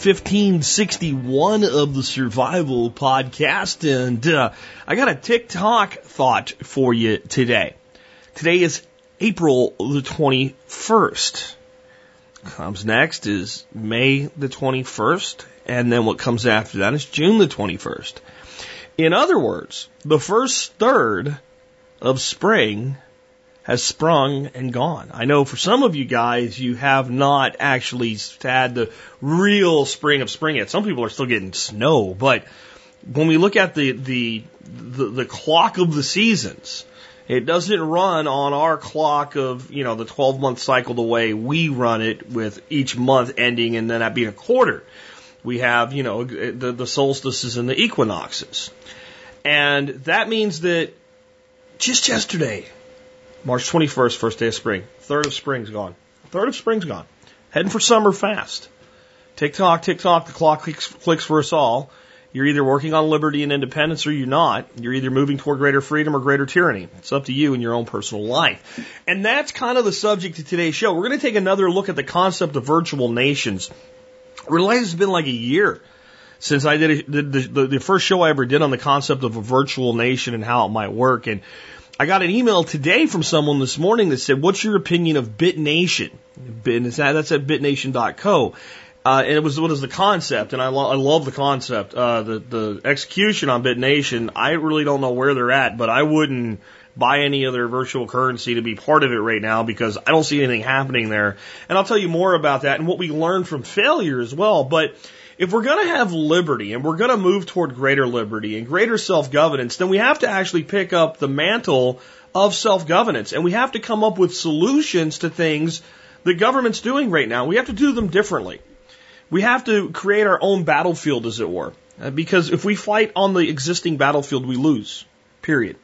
1561 of the Survival Podcast, and uh, I got a tick tock thought for you today. Today is April the 21st. Comes next is May the 21st, and then what comes after that is June the 21st. In other words, the first third of spring has sprung and gone. I know for some of you guys, you have not actually had the real spring of spring yet. Some people are still getting snow, but when we look at the, the, the, the clock of the seasons, it doesn't run on our clock of, you know, the 12 month cycle the way we run it with each month ending and then that being a quarter. We have, you know, the, the solstices and the equinoxes. And that means that just yesterday, March 21st, first day of spring. Third of spring's gone. Third of spring's gone. Heading for summer fast. Tick tock, tick tock, the clock clicks, clicks for us all. You're either working on liberty and independence or you're not. You're either moving toward greater freedom or greater tyranny. It's up to you in your own personal life. And that's kind of the subject of today's show. We're going to take another look at the concept of virtual nations. Realize it's been like a year since I did, a, the, the, the first show I ever did on the concept of a virtual nation and how it might work. And I got an email today from someone this morning that said, "What's your opinion of BitNation?" That's at bitnation.co. Uh, and it was what is the concept, and I, lo- I love the concept. Uh, the the execution on BitNation, I really don't know where they're at, but I wouldn't buy any other virtual currency to be part of it right now because I don't see anything happening there. And I'll tell you more about that and what we learned from failure as well. But if we're going to have liberty and we're going to move toward greater liberty and greater self governance, then we have to actually pick up the mantle of self governance and we have to come up with solutions to things the government's doing right now. We have to do them differently. We have to create our own battlefield, as it were. Uh, because if we fight on the existing battlefield, we lose. Period.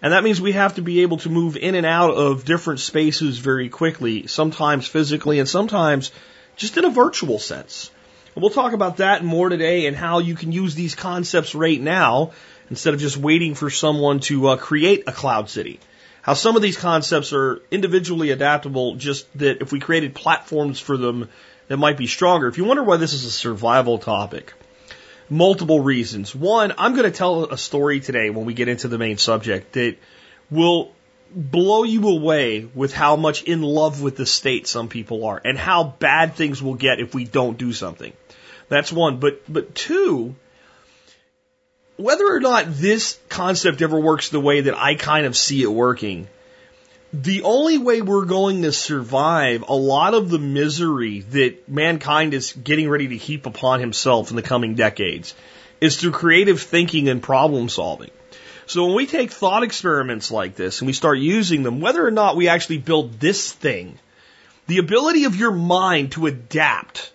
And that means we have to be able to move in and out of different spaces very quickly, sometimes physically and sometimes just in a virtual sense. We'll talk about that and more today and how you can use these concepts right now instead of just waiting for someone to uh, create a cloud city. How some of these concepts are individually adaptable, just that if we created platforms for them that might be stronger. If you wonder why this is a survival topic, multiple reasons. One, I'm going to tell a story today when we get into the main subject that will blow you away with how much in love with the state some people are and how bad things will get if we don't do something. That's one. But, but two, whether or not this concept ever works the way that I kind of see it working, the only way we're going to survive a lot of the misery that mankind is getting ready to heap upon himself in the coming decades is through creative thinking and problem solving. So when we take thought experiments like this and we start using them, whether or not we actually build this thing, the ability of your mind to adapt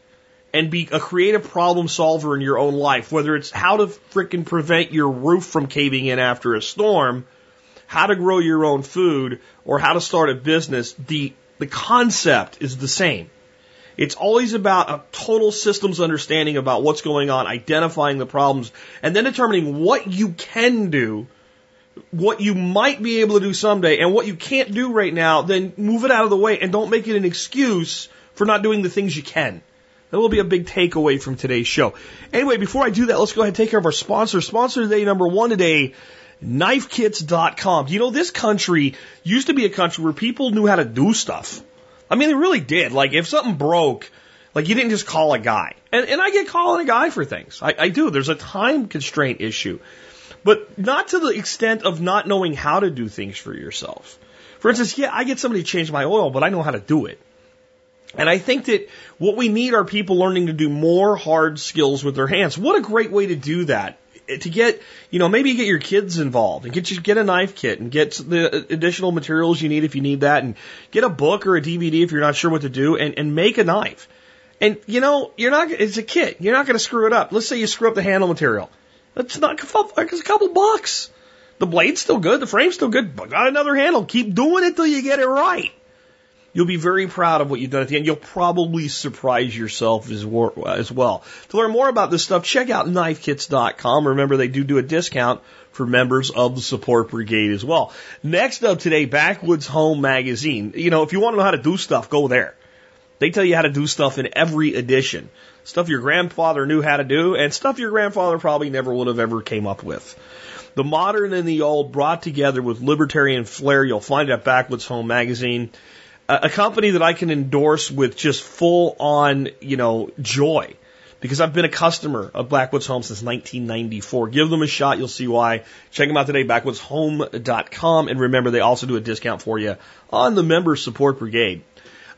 and be a creative problem solver in your own life, whether it's how to frickin' prevent your roof from caving in after a storm, how to grow your own food, or how to start a business, the, the concept is the same. It's always about a total systems understanding about what's going on, identifying the problems, and then determining what you can do, what you might be able to do someday, and what you can't do right now, then move it out of the way and don't make it an excuse for not doing the things you can. That will be a big takeaway from today's show. Anyway, before I do that, let's go ahead and take care of our sponsor. Sponsor today, number one today, knifekits.com. You know this country used to be a country where people knew how to do stuff? I mean, they really did. Like, if something broke, like you didn't just call a guy. And, and I get calling a guy for things. I, I do. There's a time constraint issue. But not to the extent of not knowing how to do things for yourself. For instance, yeah, I get somebody to change my oil, but I know how to do it. And I think that what we need are people learning to do more hard skills with their hands. What a great way to do that. Eh, to get, you know, maybe get your kids involved and get you, get a knife kit and get the additional materials you need if you need that and get a book or a DVD if you're not sure what to do and, and make a knife. And you know, you're not, it's a kit. You're not going to screw it up. Let's say you screw up the handle material. That's not, it's a couple bucks. The blade's still good. The frame's still good. But got another handle. Keep doing it till you get it right. You'll be very proud of what you've done at the end. You'll probably surprise yourself as, as well. To learn more about this stuff, check out knifekits.com. Remember, they do do a discount for members of the support brigade as well. Next up today, Backwoods Home Magazine. You know, if you want to know how to do stuff, go there. They tell you how to do stuff in every edition. Stuff your grandfather knew how to do and stuff your grandfather probably never would have ever came up with. The modern and the old brought together with libertarian flair. You'll find it at Backwoods Home Magazine. A, company that I can endorse with just full on, you know, joy because I've been a customer of Backwoods Home since 1994. Give them a shot. You'll see why. Check them out today, backwoodshome.com. And remember, they also do a discount for you on the member support brigade.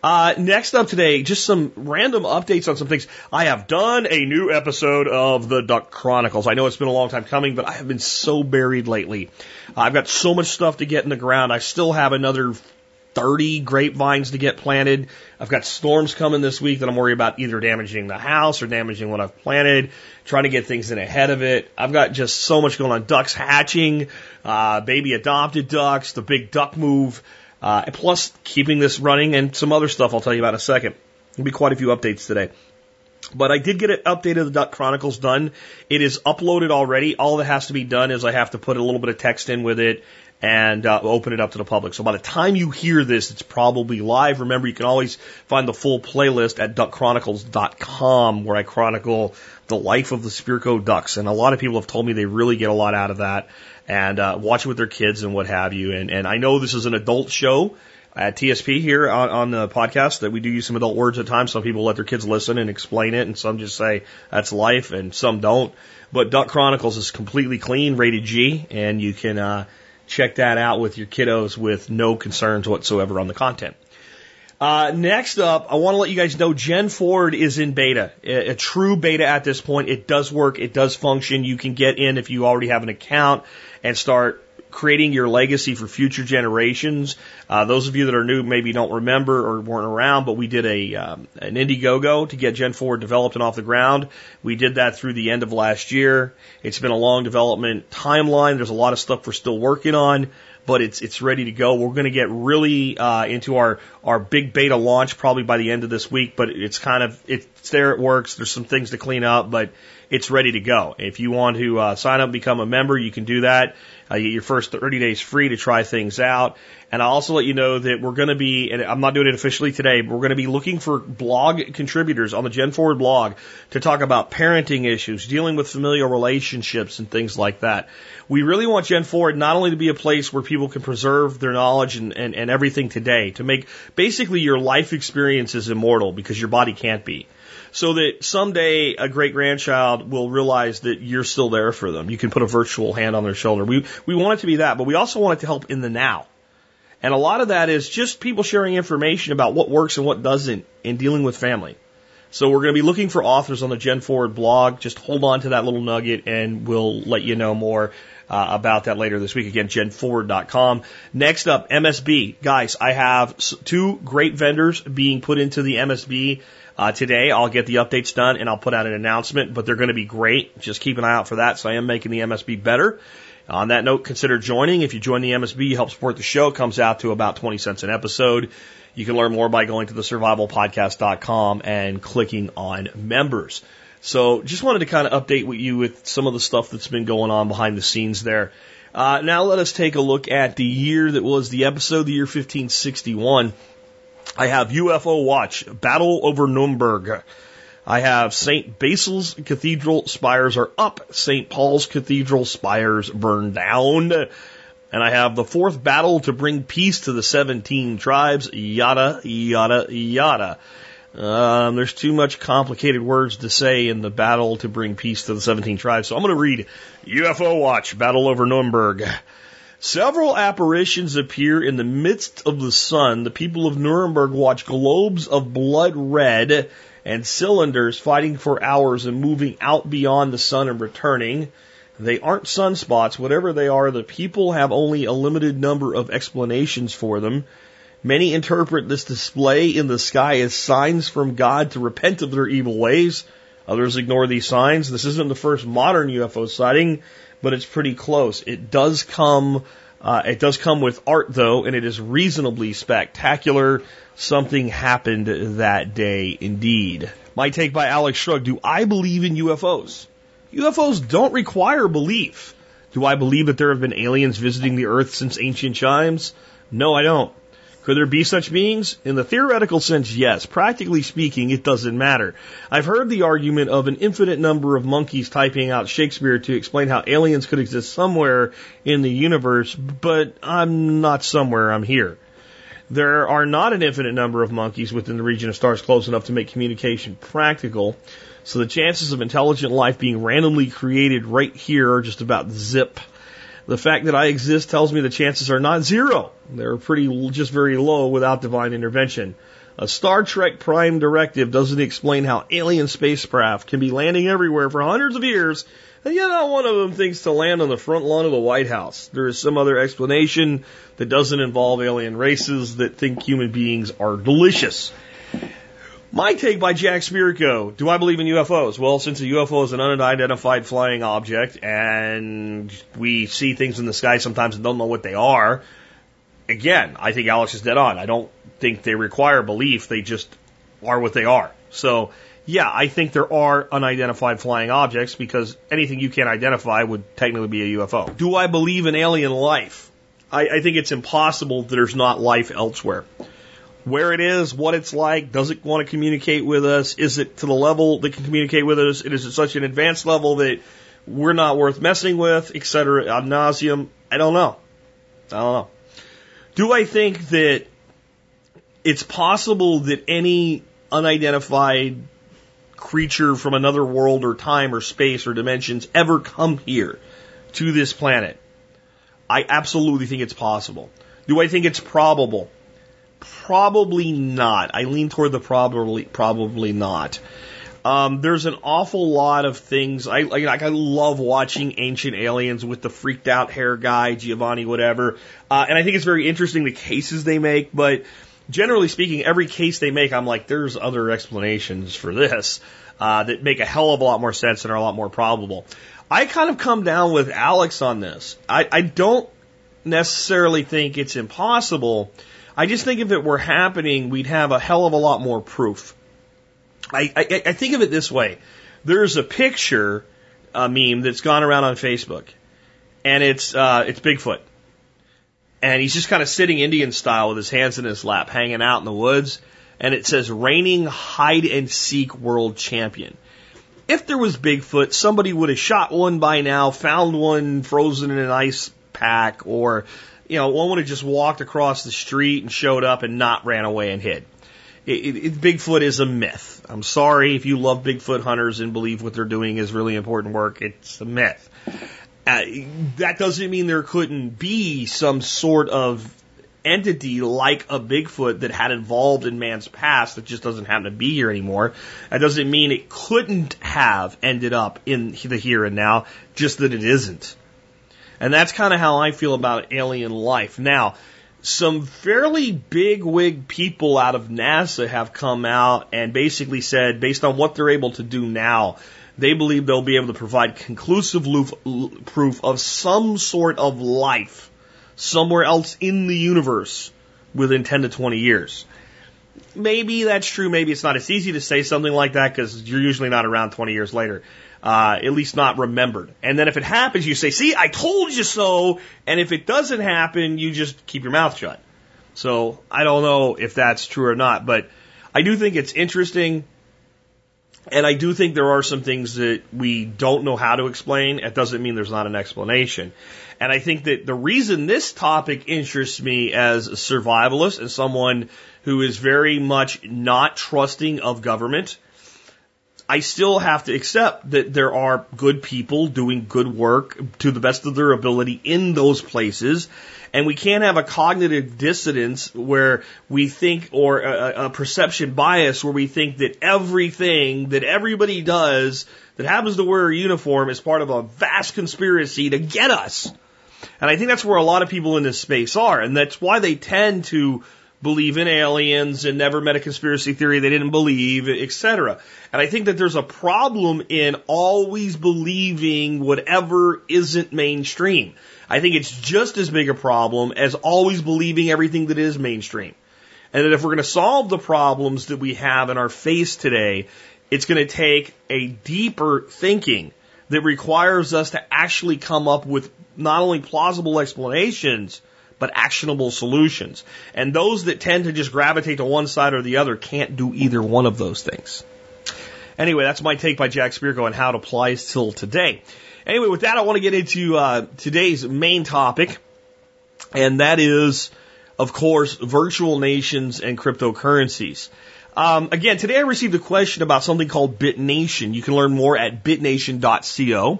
Uh, next up today, just some random updates on some things. I have done a new episode of the Duck Chronicles. I know it's been a long time coming, but I have been so buried lately. I've got so much stuff to get in the ground. I still have another 30 grapevines to get planted. I've got storms coming this week that I'm worried about either damaging the house or damaging what I've planted, trying to get things in ahead of it. I've got just so much going on. Ducks hatching, uh, baby adopted ducks, the big duck move. Uh, plus keeping this running and some other stuff I'll tell you about in a second. There'll be quite a few updates today. But I did get an update of the Duck Chronicles done. It is uploaded already. All that has to be done is I have to put a little bit of text in with it and uh, open it up to the public. So by the time you hear this, it's probably live. Remember, you can always find the full playlist at duckchronicles.com where I chronicle the life of the Spirko ducks. And a lot of people have told me they really get a lot out of that and uh, watch it with their kids and what have you. And, and I know this is an adult show at TSP here on, on the podcast that we do use some adult words at times. Some people let their kids listen and explain it, and some just say that's life, and some don't. But Duck Chronicles is completely clean, rated G, and you can uh, check that out with your kiddos with no concerns whatsoever on the content. Uh, next up, I want to let you guys know Gen Forward is in beta, a, a, true beta at this point. It does work, it does function. You can get in if you already have an account and start creating your legacy for future generations. Uh, those of you that are new maybe don't remember or weren't around, but we did a um, an Indiegogo to get Gen 4 developed and off the ground. We did that through the end of last year. It's been a long development timeline. There's a lot of stuff we're still working on, but it's it's ready to go. We're going to get really uh, into our our big beta launch probably by the end of this week, but it's kind of it's there. It works. There's some things to clean up, but it's ready to go. If you want to uh, sign up, and become a member, you can do that. Uh, you get your first 30 days free to try things out. And I'll also let you know that we're going to be, and I'm not doing it officially today, but we're going to be looking for blog contributors on the Gen Forward blog to talk about parenting issues, dealing with familial relationships and things like that. We really want Gen Forward not only to be a place where people can preserve their knowledge and, and, and everything today, to make basically your life experiences immortal because your body can't be so that someday a great grandchild will realize that you're still there for them. You can put a virtual hand on their shoulder. We, we want it to be that, but we also want it to help in the now. And a lot of that is just people sharing information about what works and what doesn't in dealing with family. So we're going to be looking for authors on the Gen Forward blog. Just hold on to that little nugget and we'll let you know more uh, about that later this week. Again, genforward.com. Next up, MSB. Guys, I have two great vendors being put into the MSB uh, today, I'll get the updates done and I'll put out an announcement, but they're going to be great. Just keep an eye out for that. So I am making the MSB better. On that note, consider joining. If you join the MSB, you help support the show. It comes out to about 20 cents an episode. You can learn more by going to the survivalpodcast.com and clicking on members. So just wanted to kind of update with you with some of the stuff that's been going on behind the scenes there. Uh, now let us take a look at the year that was the episode, the year 1561. I have UFO Watch, Battle over Nuremberg. I have St. Basil's Cathedral spires are up, St. Paul's Cathedral spires burn down. And I have the fourth battle to bring peace to the 17 tribes, yada, yada, yada. Um, there's too much complicated words to say in the battle to bring peace to the 17 tribes. So I'm going to read UFO Watch, Battle over Nuremberg. Several apparitions appear in the midst of the sun. The people of Nuremberg watch globes of blood red and cylinders fighting for hours and moving out beyond the sun and returning. They aren't sunspots. Whatever they are, the people have only a limited number of explanations for them. Many interpret this display in the sky as signs from God to repent of their evil ways. Others ignore these signs. This isn't the first modern UFO sighting, but it's pretty close. It does come, uh, it does come with art though, and it is reasonably spectacular. Something happened that day indeed. My take by Alex Shrugged. Do I believe in UFOs? UFOs don't require belief. Do I believe that there have been aliens visiting the earth since ancient times? No, I don't. Could there be such beings? In the theoretical sense, yes. Practically speaking, it doesn't matter. I've heard the argument of an infinite number of monkeys typing out Shakespeare to explain how aliens could exist somewhere in the universe, but I'm not somewhere, I'm here. There are not an infinite number of monkeys within the region of stars close enough to make communication practical, so the chances of intelligent life being randomly created right here are just about zip. The fact that I exist tells me the chances are not zero. They're pretty, just very low without divine intervention. A Star Trek Prime directive doesn't explain how alien spacecraft can be landing everywhere for hundreds of years, and yet not one of them thinks to land on the front lawn of the White House. There is some other explanation that doesn't involve alien races that think human beings are delicious. My take by Jack Spirko. Do I believe in UFOs? Well, since a UFO is an unidentified flying object and we see things in the sky sometimes and don't know what they are, again, I think Alex is dead on. I don't think they require belief. They just are what they are. So, yeah, I think there are unidentified flying objects because anything you can't identify would technically be a UFO. Do I believe in alien life? I, I think it's impossible that there's not life elsewhere where it is, what it's like, does it want to communicate with us? Is it to the level that can communicate with us? is it such an advanced level that we're not worth messing with, et cetera, ad nauseum. I don't know. I don't know. Do I think that it's possible that any unidentified creature from another world or time or space or dimensions ever come here to this planet? I absolutely think it's possible. Do I think it's probable? Probably not. I lean toward the probably probably not. Um, there's an awful lot of things. I like. I love watching Ancient Aliens with the freaked out hair guy, Giovanni, whatever. Uh, and I think it's very interesting the cases they make. But generally speaking, every case they make, I'm like, there's other explanations for this uh, that make a hell of a lot more sense and are a lot more probable. I kind of come down with Alex on this. I, I don't necessarily think it's impossible. I just think if it were happening, we'd have a hell of a lot more proof. I, I, I think of it this way. There's a picture, a meme that's gone around on Facebook, and it's, uh, it's Bigfoot. And he's just kind of sitting Indian style with his hands in his lap, hanging out in the woods. And it says reigning hide and seek world champion. If there was Bigfoot, somebody would have shot one by now, found one frozen in an ice pack, or you know, one would have just walked across the street and showed up and not ran away and hid. It, it, Bigfoot is a myth. I'm sorry if you love Bigfoot hunters and believe what they're doing is really important work. It's a myth. Uh, that doesn't mean there couldn't be some sort of entity like a Bigfoot that had evolved in man's past that just doesn't happen to be here anymore. That doesn't mean it couldn't have ended up in the here and now, just that it isn't. And that's kind of how I feel about alien life. Now, some fairly big wig people out of NASA have come out and basically said, based on what they're able to do now, they believe they'll be able to provide conclusive proof of some sort of life somewhere else in the universe within 10 to 20 years. Maybe that's true, maybe it's not. It's easy to say something like that because you're usually not around 20 years later uh, at least not remembered. And then if it happens, you say, see, I told you so. And if it doesn't happen, you just keep your mouth shut. So I don't know if that's true or not, but I do think it's interesting. And I do think there are some things that we don't know how to explain. It doesn't mean there's not an explanation. And I think that the reason this topic interests me as a survivalist and someone who is very much not trusting of government I still have to accept that there are good people doing good work to the best of their ability in those places. And we can't have a cognitive dissonance where we think, or a, a perception bias where we think that everything that everybody does that happens to wear a uniform is part of a vast conspiracy to get us. And I think that's where a lot of people in this space are. And that's why they tend to believe in aliens and never met a conspiracy theory they didn't believe, etc. And I think that there's a problem in always believing whatever isn't mainstream. I think it's just as big a problem as always believing everything that is mainstream. And that if we're going to solve the problems that we have in our face today, it's going to take a deeper thinking that requires us to actually come up with not only plausible explanations, but actionable solutions. And those that tend to just gravitate to one side or the other can't do either one of those things. Anyway, that's my take by Jack Spirko on how it applies till today. Anyway, with that, I want to get into uh, today's main topic, and that is, of course, virtual nations and cryptocurrencies. Um, again, today I received a question about something called BitNation. You can learn more at bitnation.co.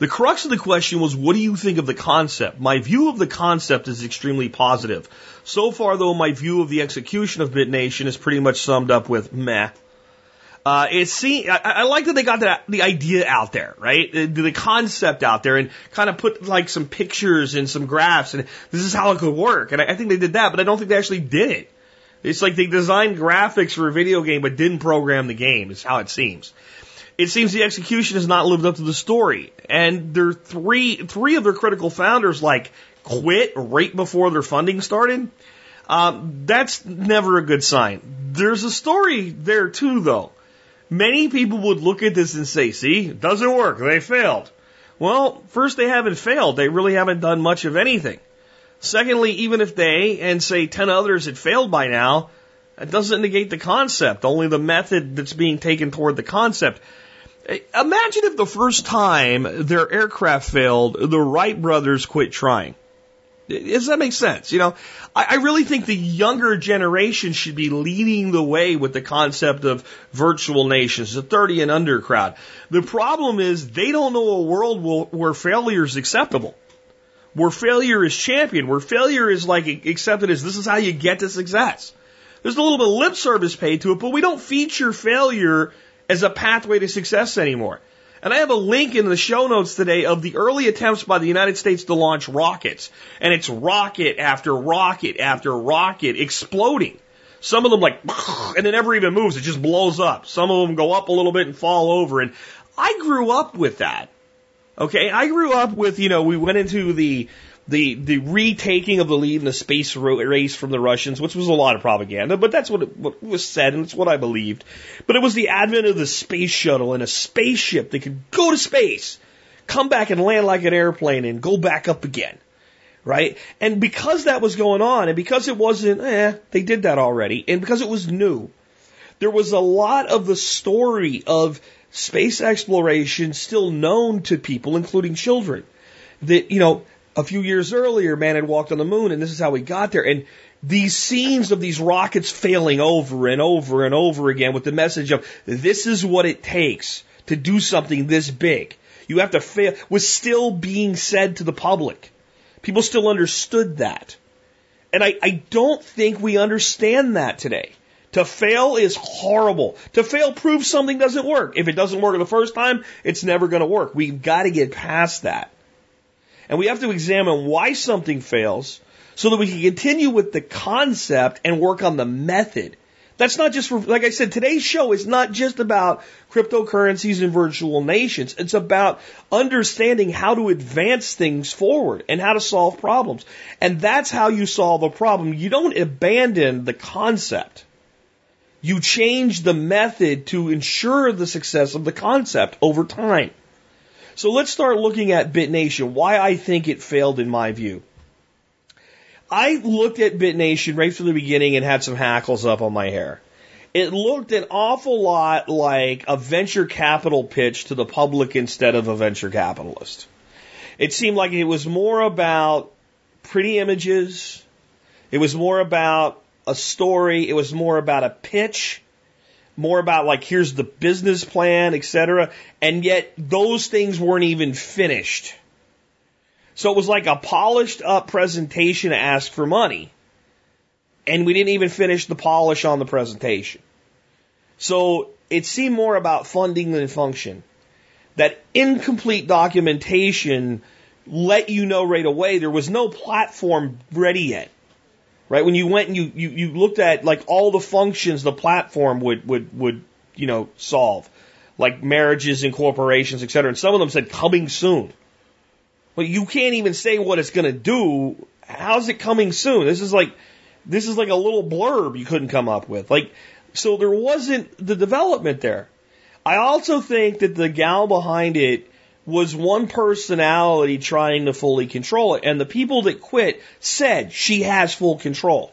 The crux of the question was, what do you think of the concept? My view of the concept is extremely positive. So far, though, my view of the execution of BitNation is pretty much summed up with meh. Uh, it seems, I, I, like that they got the, the idea out there, right? The, the concept out there and kind of put like some pictures and some graphs and this is how it could work. And I, I think they did that, but I don't think they actually did it. It's like they designed graphics for a video game but didn't program the game, is how it seems. It seems the execution has not lived up to the story. And their three three of their critical founders like quit right before their funding started. Um, that's never a good sign. There's a story there too though. Many people would look at this and say, see, doesn't work. They failed. Well, first, they haven't failed. They really haven't done much of anything. Secondly, even if they and say 10 others had failed by now, it doesn't negate the concept, only the method that's being taken toward the concept. Imagine if the first time their aircraft failed, the Wright brothers quit trying. Does that make sense? You know, I, I really think the younger generation should be leading the way with the concept of virtual nations, the 30 and under crowd. The problem is they don't know a world where failure is acceptable, where failure is championed, where failure is like accepted as this is how you get to success. There's a little bit of lip service paid to it, but we don't feature failure as a pathway to success anymore. And I have a link in the show notes today of the early attempts by the United States to launch rockets. And it's rocket after rocket after rocket exploding. Some of them like, and it never even moves. It just blows up. Some of them go up a little bit and fall over. And I grew up with that. Okay. I grew up with, you know, we went into the, the the retaking of the lead in the space race from the Russians, which was a lot of propaganda, but that's what, it, what was said and it's what I believed. But it was the advent of the space shuttle and a spaceship that could go to space, come back and land like an airplane and go back up again. Right? And because that was going on and because it wasn't, eh, they did that already, and because it was new, there was a lot of the story of space exploration still known to people, including children. That, you know, a few years earlier, man had walked on the moon, and this is how we got there. And these scenes of these rockets failing over and over and over again with the message of this is what it takes to do something this big. You have to fail was still being said to the public. People still understood that. And I, I don't think we understand that today. To fail is horrible. To fail proves something doesn't work. If it doesn't work the first time, it's never going to work. We've got to get past that. And we have to examine why something fails so that we can continue with the concept and work on the method. That's not just for, like I said, today's show is not just about cryptocurrencies and virtual nations. It's about understanding how to advance things forward and how to solve problems. And that's how you solve a problem. You don't abandon the concept. You change the method to ensure the success of the concept over time. So let's start looking at BitNation, why I think it failed in my view. I looked at BitNation right from the beginning and had some hackles up on my hair. It looked an awful lot like a venture capital pitch to the public instead of a venture capitalist. It seemed like it was more about pretty images. It was more about a story. It was more about a pitch more about like here's the business plan, etc. And yet those things weren't even finished. So it was like a polished up presentation to ask for money. And we didn't even finish the polish on the presentation. So it seemed more about funding than function. That incomplete documentation let you know right away there was no platform ready yet. Right? When you went and you, you, you looked at like all the functions the platform would, would, would, you know, solve, like marriages and corporations, et cetera. And some of them said coming soon. But you can't even say what it's going to do. How's it coming soon? This is like, this is like a little blurb you couldn't come up with. Like, so there wasn't the development there. I also think that the gal behind it was one personality trying to fully control it. And the people that quit said she has full control.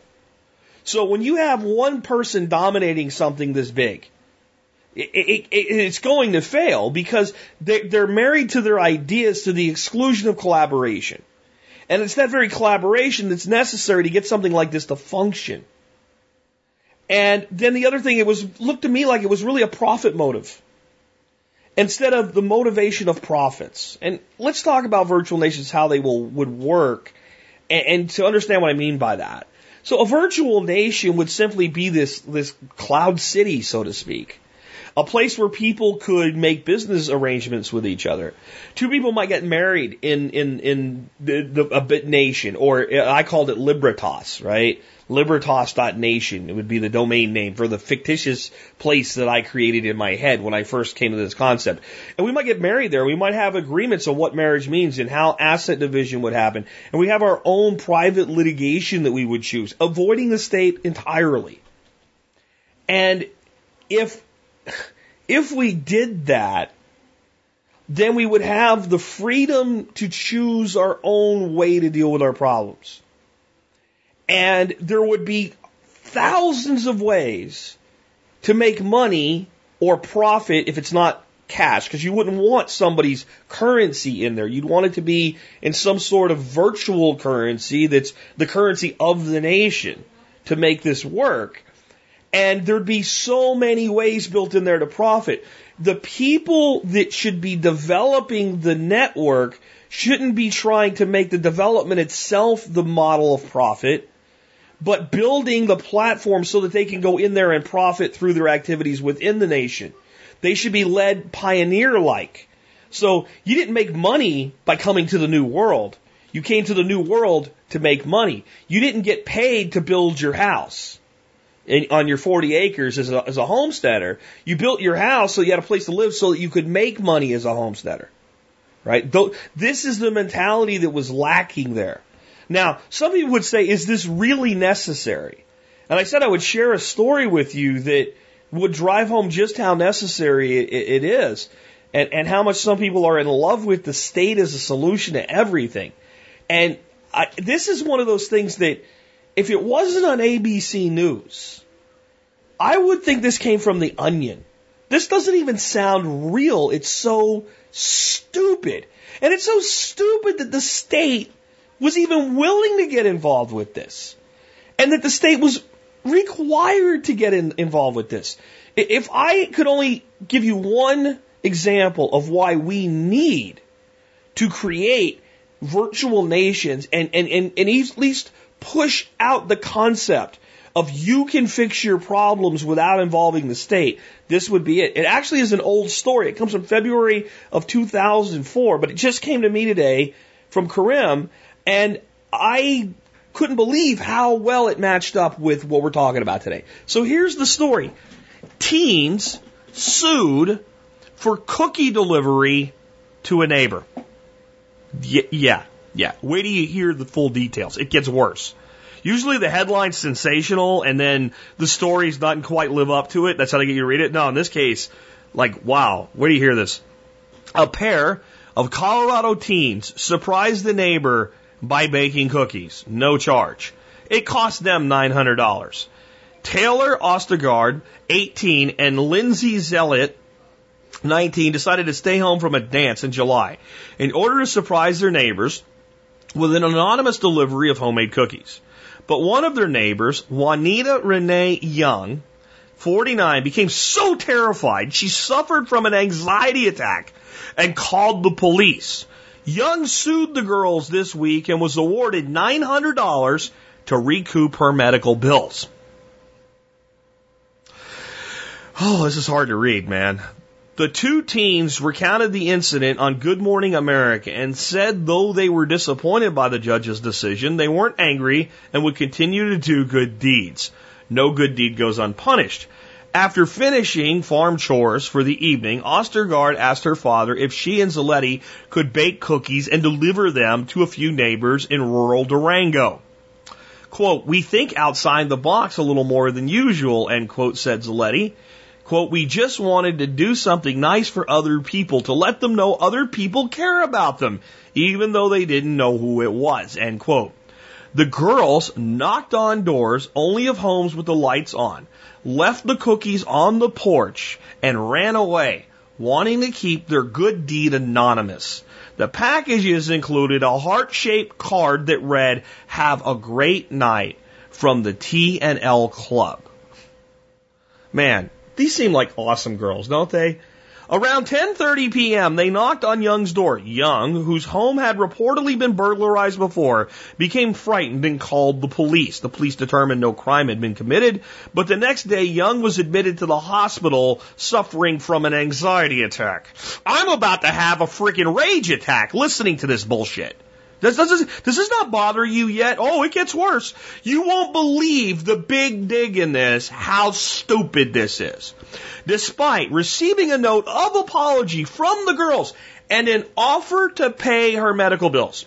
So when you have one person dominating something this big, it, it, it, it's going to fail because they, they're married to their ideas to the exclusion of collaboration. And it's that very collaboration that's necessary to get something like this to function. And then the other thing, it was looked to me like it was really a profit motive instead of the motivation of profits. And let's talk about virtual nations, how they will would work, and, and to understand what I mean by that. So a virtual nation would simply be this this cloud city, so to speak. A place where people could make business arrangements with each other. Two people might get married in in in the, the a bit nation, or I called it Libertas, right? Libertas.nation. It would be the domain name for the fictitious place that I created in my head when I first came to this concept. And we might get married there. We might have agreements on what marriage means and how asset division would happen. And we have our own private litigation that we would choose, avoiding the state entirely. And if, if we did that, then we would have the freedom to choose our own way to deal with our problems. And there would be thousands of ways to make money or profit if it's not cash, because you wouldn't want somebody's currency in there. You'd want it to be in some sort of virtual currency that's the currency of the nation to make this work. And there'd be so many ways built in there to profit. The people that should be developing the network shouldn't be trying to make the development itself the model of profit but building the platform so that they can go in there and profit through their activities within the nation. They should be led pioneer like. So you didn't make money by coming to the new world. You came to the new world to make money. You didn't get paid to build your house in, on your 40 acres as a, as a homesteader. You built your house so you had a place to live so that you could make money as a homesteader. Right? This is the mentality that was lacking there. Now, some people would say, is this really necessary? And I said I would share a story with you that would drive home just how necessary it, it is and, and how much some people are in love with the state as a solution to everything. And I, this is one of those things that if it wasn't on ABC News, I would think this came from the onion. This doesn't even sound real. It's so stupid. And it's so stupid that the state was even willing to get involved with this. And that the state was required to get in, involved with this. If I could only give you one example of why we need to create virtual nations and, and, and, and at least push out the concept of you can fix your problems without involving the state, this would be it. It actually is an old story. It comes from February of 2004, but it just came to me today from Karim and I couldn't believe how well it matched up with what we're talking about today. So here's the story. Teens sued for cookie delivery to a neighbor. Y- yeah, yeah. Wait till you hear the full details. It gets worse. Usually the headline's sensational and then the story's doesn't quite live up to it. That's how they get you to read it. No, in this case, like, wow, where do you hear this? A pair of Colorado teens surprised the neighbor by baking cookies. No charge. It cost them $900. Taylor Ostergaard, 18, and Lindsay Zaletti, 19, decided to stay home from a dance in July in order to surprise their neighbors with an anonymous delivery of homemade cookies. But one of their neighbors, Juanita Renee Young, 49, became so terrified she suffered from an anxiety attack and called the police. Young sued the girls this week and was awarded $900 to recoup her medical bills. Oh, this is hard to read, man. The two teens recounted the incident on Good Morning America and said though they were disappointed by the judge's decision, they weren't angry and would continue to do good deeds. No good deed goes unpunished. After finishing farm chores for the evening, Ostergaard asked her father if she and Zaletti could bake cookies and deliver them to a few neighbors in rural Durango. Quote, we think outside the box a little more than usual, end quote, said Zaletti. Quote, we just wanted to do something nice for other people, to let them know other people care about them, even though they didn't know who it was, end quote. The girls knocked on doors only of homes with the lights on, left the cookies on the porch, and ran away, wanting to keep their good deed anonymous. The packages included a heart-shaped card that read, have a great night from the T and L Club. Man, these seem like awesome girls, don't they? Around 10:30 p.m., they knocked on Young's door. Young, whose home had reportedly been burglarized before, became frightened and called the police. The police determined no crime had been committed, but the next day Young was admitted to the hospital suffering from an anxiety attack. I'm about to have a freaking rage attack listening to this bullshit. Does, this not bother you yet? Oh, it gets worse. You won't believe the big dig in this, how stupid this is. Despite receiving a note of apology from the girls and an offer to pay her medical bills,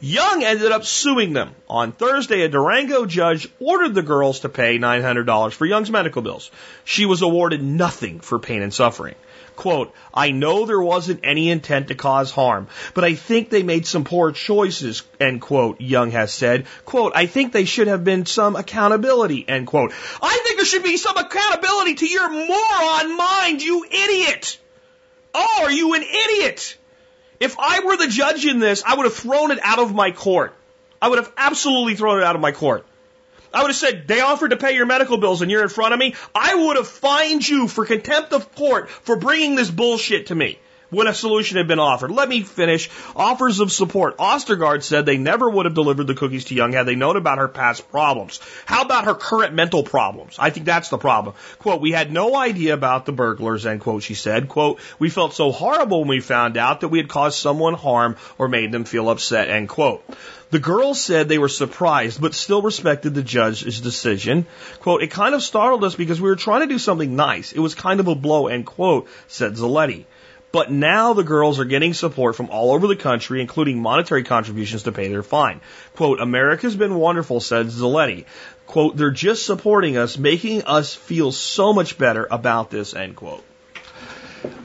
Young ended up suing them. On Thursday, a Durango judge ordered the girls to pay $900 for Young's medical bills. She was awarded nothing for pain and suffering. Quote, I know there wasn't any intent to cause harm, but I think they made some poor choices, end quote, Young has said. Quote, I think they should have been some accountability, end quote. I think there should be some accountability to your moron mind, you idiot! Oh, are you an idiot? If I were the judge in this, I would have thrown it out of my court. I would have absolutely thrown it out of my court. I would have said, they offered to pay your medical bills and you're in front of me. I would have fined you for contempt of court for bringing this bullshit to me when a solution had been offered. Let me finish. Offers of support. Ostergaard said they never would have delivered the cookies to Young had they known about her past problems. How about her current mental problems? I think that's the problem. Quote, we had no idea about the burglars, end quote, she said. Quote, we felt so horrible when we found out that we had caused someone harm or made them feel upset, end quote. The girls said they were surprised, but still respected the judge's decision. Quote, it kind of startled us because we were trying to do something nice. It was kind of a blow, end quote, said Zaletti. But now the girls are getting support from all over the country, including monetary contributions to pay their fine. Quote, America's been wonderful, said Zaletti. Quote, they're just supporting us, making us feel so much better about this, end quote.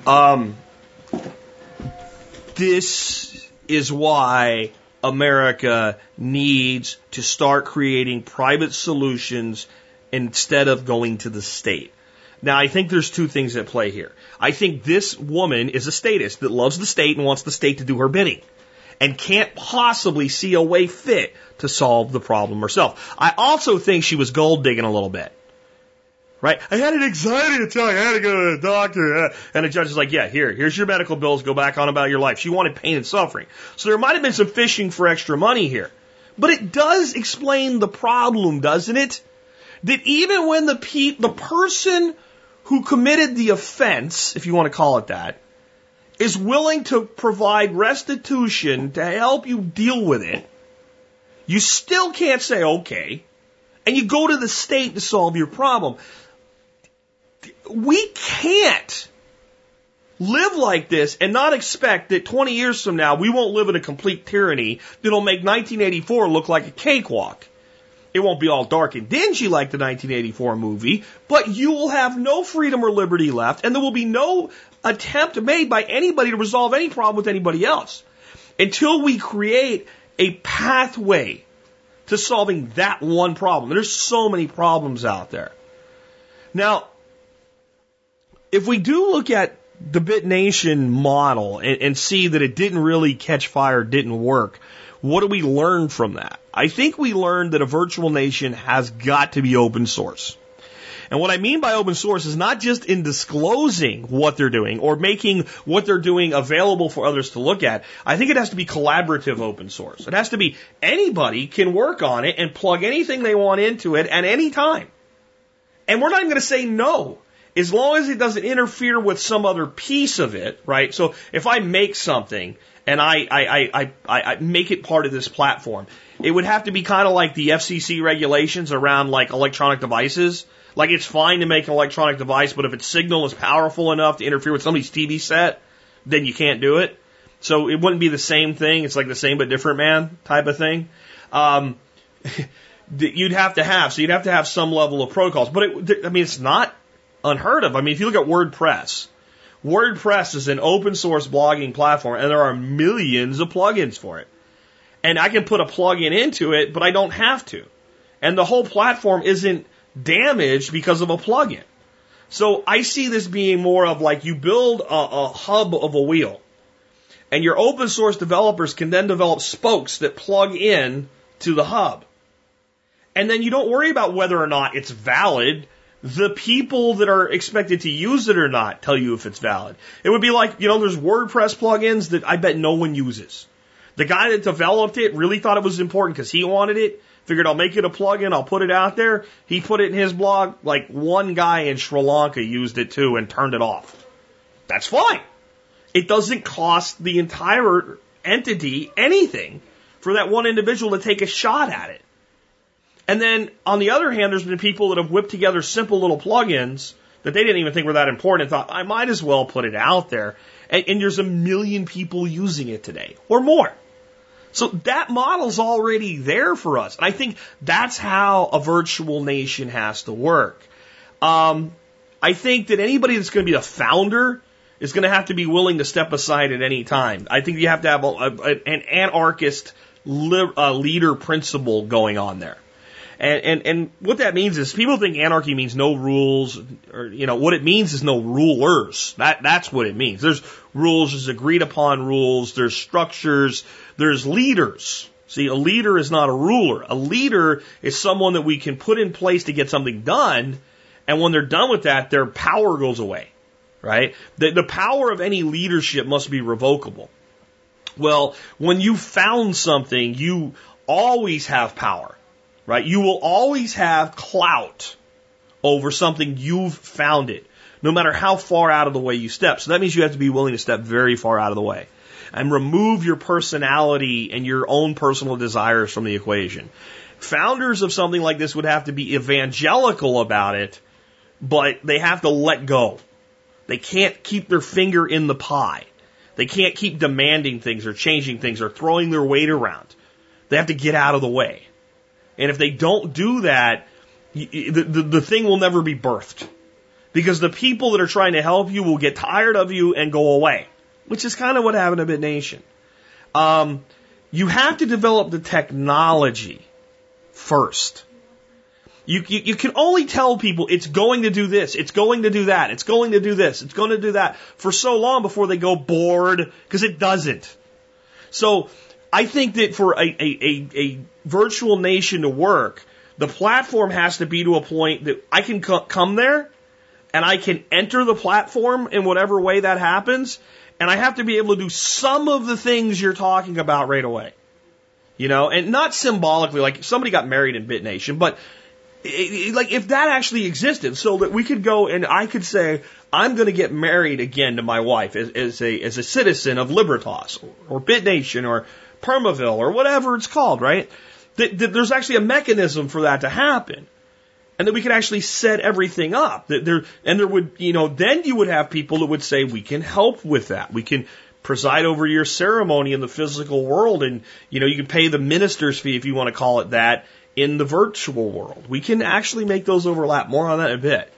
Um, this is why America needs to start creating private solutions instead of going to the state. Now, I think there's two things at play here. I think this woman is a statist that loves the state and wants the state to do her bidding and can't possibly see a way fit to solve the problem herself. I also think she was gold digging a little bit. Right? I had an anxiety attack. I had to go to the doctor. And the judge is like, yeah, here, here's your medical bills. Go back on about your life. She wanted pain and suffering. So there might have been some fishing for extra money here. But it does explain the problem, doesn't it? That even when the pe- the person who committed the offense, if you want to call it that, is willing to provide restitution to help you deal with it, you still can't say okay, and you go to the state to solve your problem. We can't live like this and not expect that 20 years from now we won't live in a complete tyranny that'll make 1984 look like a cakewalk. It won't be all dark and dingy like the 1984 movie, but you will have no freedom or liberty left, and there will be no attempt made by anybody to resolve any problem with anybody else until we create a pathway to solving that one problem. There's so many problems out there. Now, if we do look at the BitNation model and, and see that it didn't really catch fire, didn't work, what do we learn from that? I think we learned that a virtual nation has got to be open source. And what I mean by open source is not just in disclosing what they're doing or making what they're doing available for others to look at. I think it has to be collaborative open source. It has to be anybody can work on it and plug anything they want into it at any time. And we're not even going to say no. As long as it doesn't interfere with some other piece of it, right? So if I make something and I, I, I, I, I make it part of this platform, it would have to be kind of like the FCC regulations around like electronic devices. Like it's fine to make an electronic device, but if its signal is powerful enough to interfere with somebody's TV set, then you can't do it. So it wouldn't be the same thing. It's like the same but different man type of thing. Um, you'd have to have. So you'd have to have some level of protocols. But it, I mean, it's not unheard of. I mean, if you look at WordPress, WordPress is an open source blogging platform and there are millions of plugins for it. And I can put a plugin into it, but I don't have to. And the whole platform isn't damaged because of a plugin. So I see this being more of like you build a, a hub of a wheel and your open source developers can then develop spokes that plug in to the hub. And then you don't worry about whether or not it's valid the people that are expected to use it or not tell you if it's valid. It would be like, you know, there's WordPress plugins that I bet no one uses. The guy that developed it really thought it was important because he wanted it. Figured I'll make it a plugin, I'll put it out there. He put it in his blog. Like one guy in Sri Lanka used it too and turned it off. That's fine. It doesn't cost the entire entity anything for that one individual to take a shot at it. And then on the other hand, there's been people that have whipped together simple little plugins that they didn't even think were that important and thought, I might as well put it out there. And, and there's a million people using it today or more. So that model's already there for us. And I think that's how a virtual nation has to work. Um, I think that anybody that's going to be the founder is going to have to be willing to step aside at any time. I think you have to have a, a, an anarchist li- uh, leader principle going on there. And, and, and what that means is people think anarchy means no rules, or, you know, what it means is no rulers. That, that's what it means. There's rules, there's agreed upon rules, there's structures, there's leaders. See, a leader is not a ruler. A leader is someone that we can put in place to get something done, and when they're done with that, their power goes away. Right? The, the power of any leadership must be revocable. Well, when you found something, you always have power right? You will always have clout over something you've founded, no matter how far out of the way you step. So that means you have to be willing to step very far out of the way and remove your personality and your own personal desires from the equation. Founders of something like this would have to be evangelical about it, but they have to let go. They can't keep their finger in the pie. They can't keep demanding things or changing things or throwing their weight around. They have to get out of the way. And if they don't do that, the, the, the thing will never be birthed. Because the people that are trying to help you will get tired of you and go away, which is kind of what happened to BitNation. Um, you have to develop the technology first. You, you, you, can only tell people it's going to do this, it's going to do that, it's going to do this, it's going to do that for so long before they go bored because it doesn't. So I think that for a, a, a, a virtual nation to work, the platform has to be to a point that I can co- come there and I can enter the platform in whatever way that happens. And I have to be able to do some of the things you're talking about right away. You know, and not symbolically, like somebody got married in BitNation, but it, like if that actually existed, so that we could go and I could say, I'm going to get married again to my wife as, as a as a citizen of Libertas or, or BitNation or Permaville or whatever it's called, right? That, that there's actually a mechanism for that to happen. And that we could actually set everything up. That there, and there would, you know, then you would have people that would say, we can help with that. We can preside over your ceremony in the physical world. And, you know, you can pay the minister's fee if you want to call it that in the virtual world. We can actually make those overlap. More on that in a bit.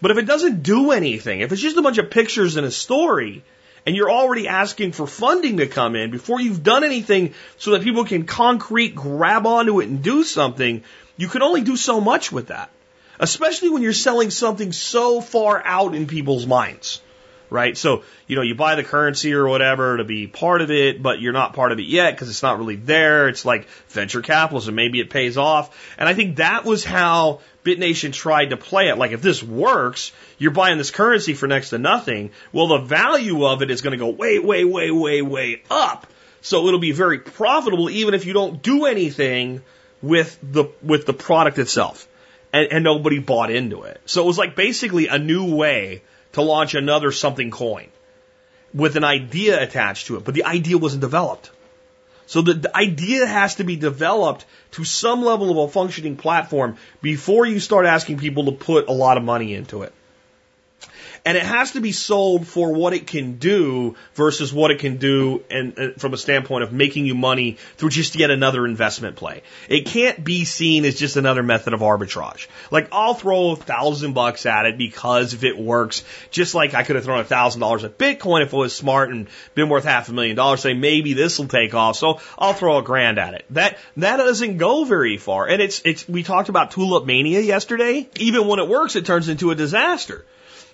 But if it doesn't do anything, if it's just a bunch of pictures and a story, and you're already asking for funding to come in before you've done anything so that people can concrete grab onto it and do something, you can only do so much with that. Especially when you're selling something so far out in people's minds. Right? So, you know, you buy the currency or whatever to be part of it, but you're not part of it yet because it's not really there. It's like venture capitalism. Maybe it pays off. And I think that was how BitNation tried to play it. Like if this works, you're buying this currency for next to nothing. Well, the value of it is going to go way, way, way, way, way up. So it'll be very profitable even if you don't do anything with the with the product itself. and, and nobody bought into it. So it was like basically a new way to launch another something coin with an idea attached to it, but the idea wasn't developed. So the, the, idea has to be developed to some level of a functioning platform before you start asking people to put a lot of money into it. And it has to be sold for what it can do versus what it can do and, and uh, from a standpoint of making you money through just yet another investment play. It can't be seen as just another method of arbitrage. Like I'll throw a thousand bucks at it because if it works, just like I could have thrown a thousand dollars at Bitcoin if it was smart and been worth half a million dollars, say maybe this will take off. So I'll throw a grand at it. That, that doesn't go very far. And it's, it's, we talked about tulip mania yesterday. Even when it works, it turns into a disaster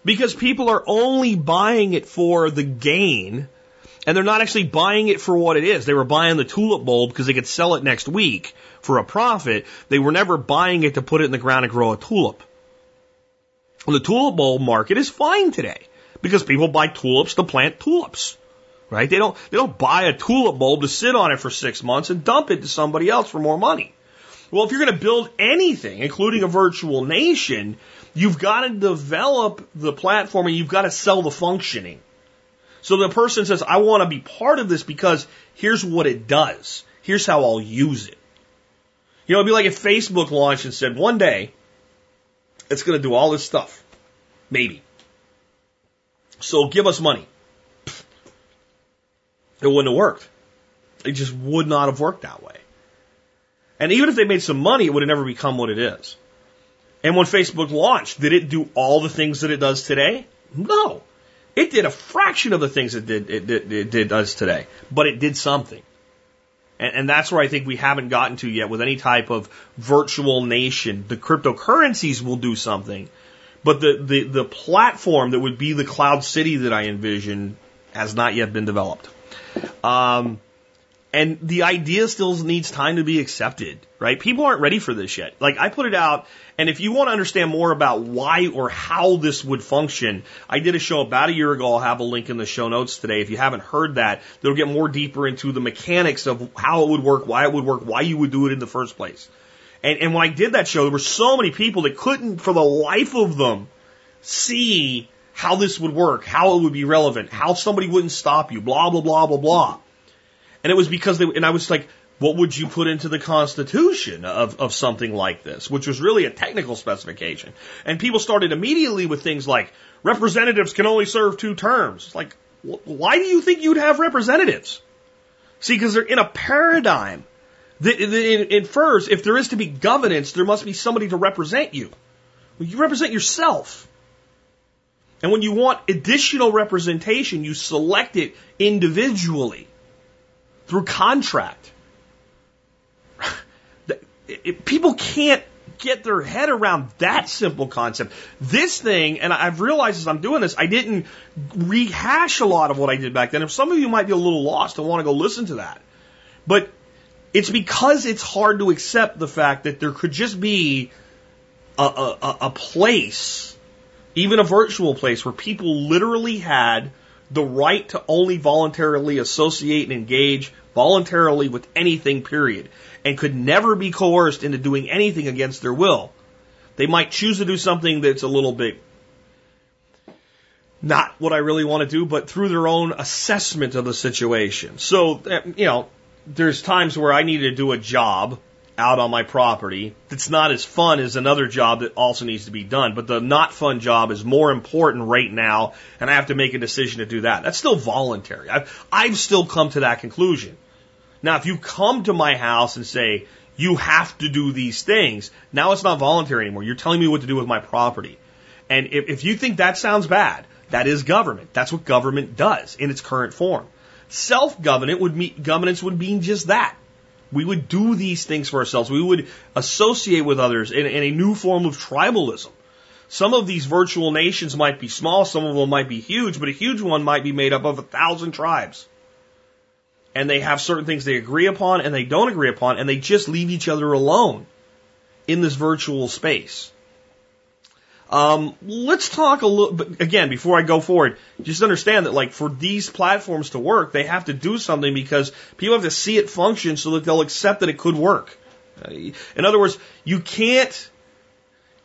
because people are only buying it for the gain and they're not actually buying it for what it is. They were buying the tulip bulb because they could sell it next week for a profit. They were never buying it to put it in the ground and grow a tulip. Well, the tulip bulb market is fine today because people buy tulips to plant tulips. Right? They don't, they don't buy a tulip bulb to sit on it for six months and dump it to somebody else for more money. Well, if you're going to build anything, including a virtual nation, You've got to develop the platform and you've got to sell the functioning. So the person says, I want to be part of this because here's what it does. Here's how I'll use it. You know, it'd be like if Facebook launched and said, one day, it's going to do all this stuff. Maybe. So give us money. It wouldn't have worked. It just would not have worked that way. And even if they made some money, it would have never become what it is. And when Facebook launched, did it do all the things that it does today? No. It did a fraction of the things it did it, it did does today, but it did something. And, and that's where I think we haven't gotten to yet with any type of virtual nation. The cryptocurrencies will do something, but the, the, the platform that would be the cloud city that I envision has not yet been developed. Um, and the idea still needs time to be accepted, right? People aren't ready for this yet. Like I put it out, and if you want to understand more about why or how this would function, I did a show about a year ago. I'll have a link in the show notes today. If you haven't heard that, that'll get more deeper into the mechanics of how it would work, why it would work, why you would do it in the first place. And, and when I did that show, there were so many people that couldn't, for the life of them, see how this would work, how it would be relevant, how somebody wouldn't stop you, blah, blah, blah, blah, blah. And it was because they, and I was like, what would you put into the Constitution of, of something like this, which was really a technical specification. And people started immediately with things like representatives can only serve two terms. It's like, why do you think you'd have representatives? See, because they're in a paradigm that, that infers if there is to be governance, there must be somebody to represent you. Well, you represent yourself. And when you want additional representation, you select it individually through contract. People can't get their head around that simple concept. This thing, and I've realized as I'm doing this, I didn't rehash a lot of what I did back then. If some of you might be a little lost and want to go listen to that. But it's because it's hard to accept the fact that there could just be a, a, a place, even a virtual place, where people literally had the right to only voluntarily associate and engage voluntarily with anything, period, and could never be coerced into doing anything against their will. They might choose to do something that's a little bit not what I really want to do, but through their own assessment of the situation. So, eh, you know, there's times where I need to do a job out on my property that's not as fun as another job that also needs to be done. But the not fun job is more important right now, and I have to make a decision to do that. That's still voluntary. I've, I've still come to that conclusion. Now, if you come to my house and say, you have to do these things, now it's not voluntary anymore. You're telling me what to do with my property. And if, if you think that sounds bad, that is government. That's what government does in its current form. Mean, governance would mean just that. We would do these things for ourselves. We would associate with others in, in a new form of tribalism. Some of these virtual nations might be small, some of them might be huge, but a huge one might be made up of a thousand tribes. And they have certain things they agree upon and they don't agree upon, and they just leave each other alone in this virtual space. Um, let's talk a little, but again, before I go forward, just understand that like for these platforms to work, they have to do something because people have to see it function so that they'll accept that it could work. In other words, you can't,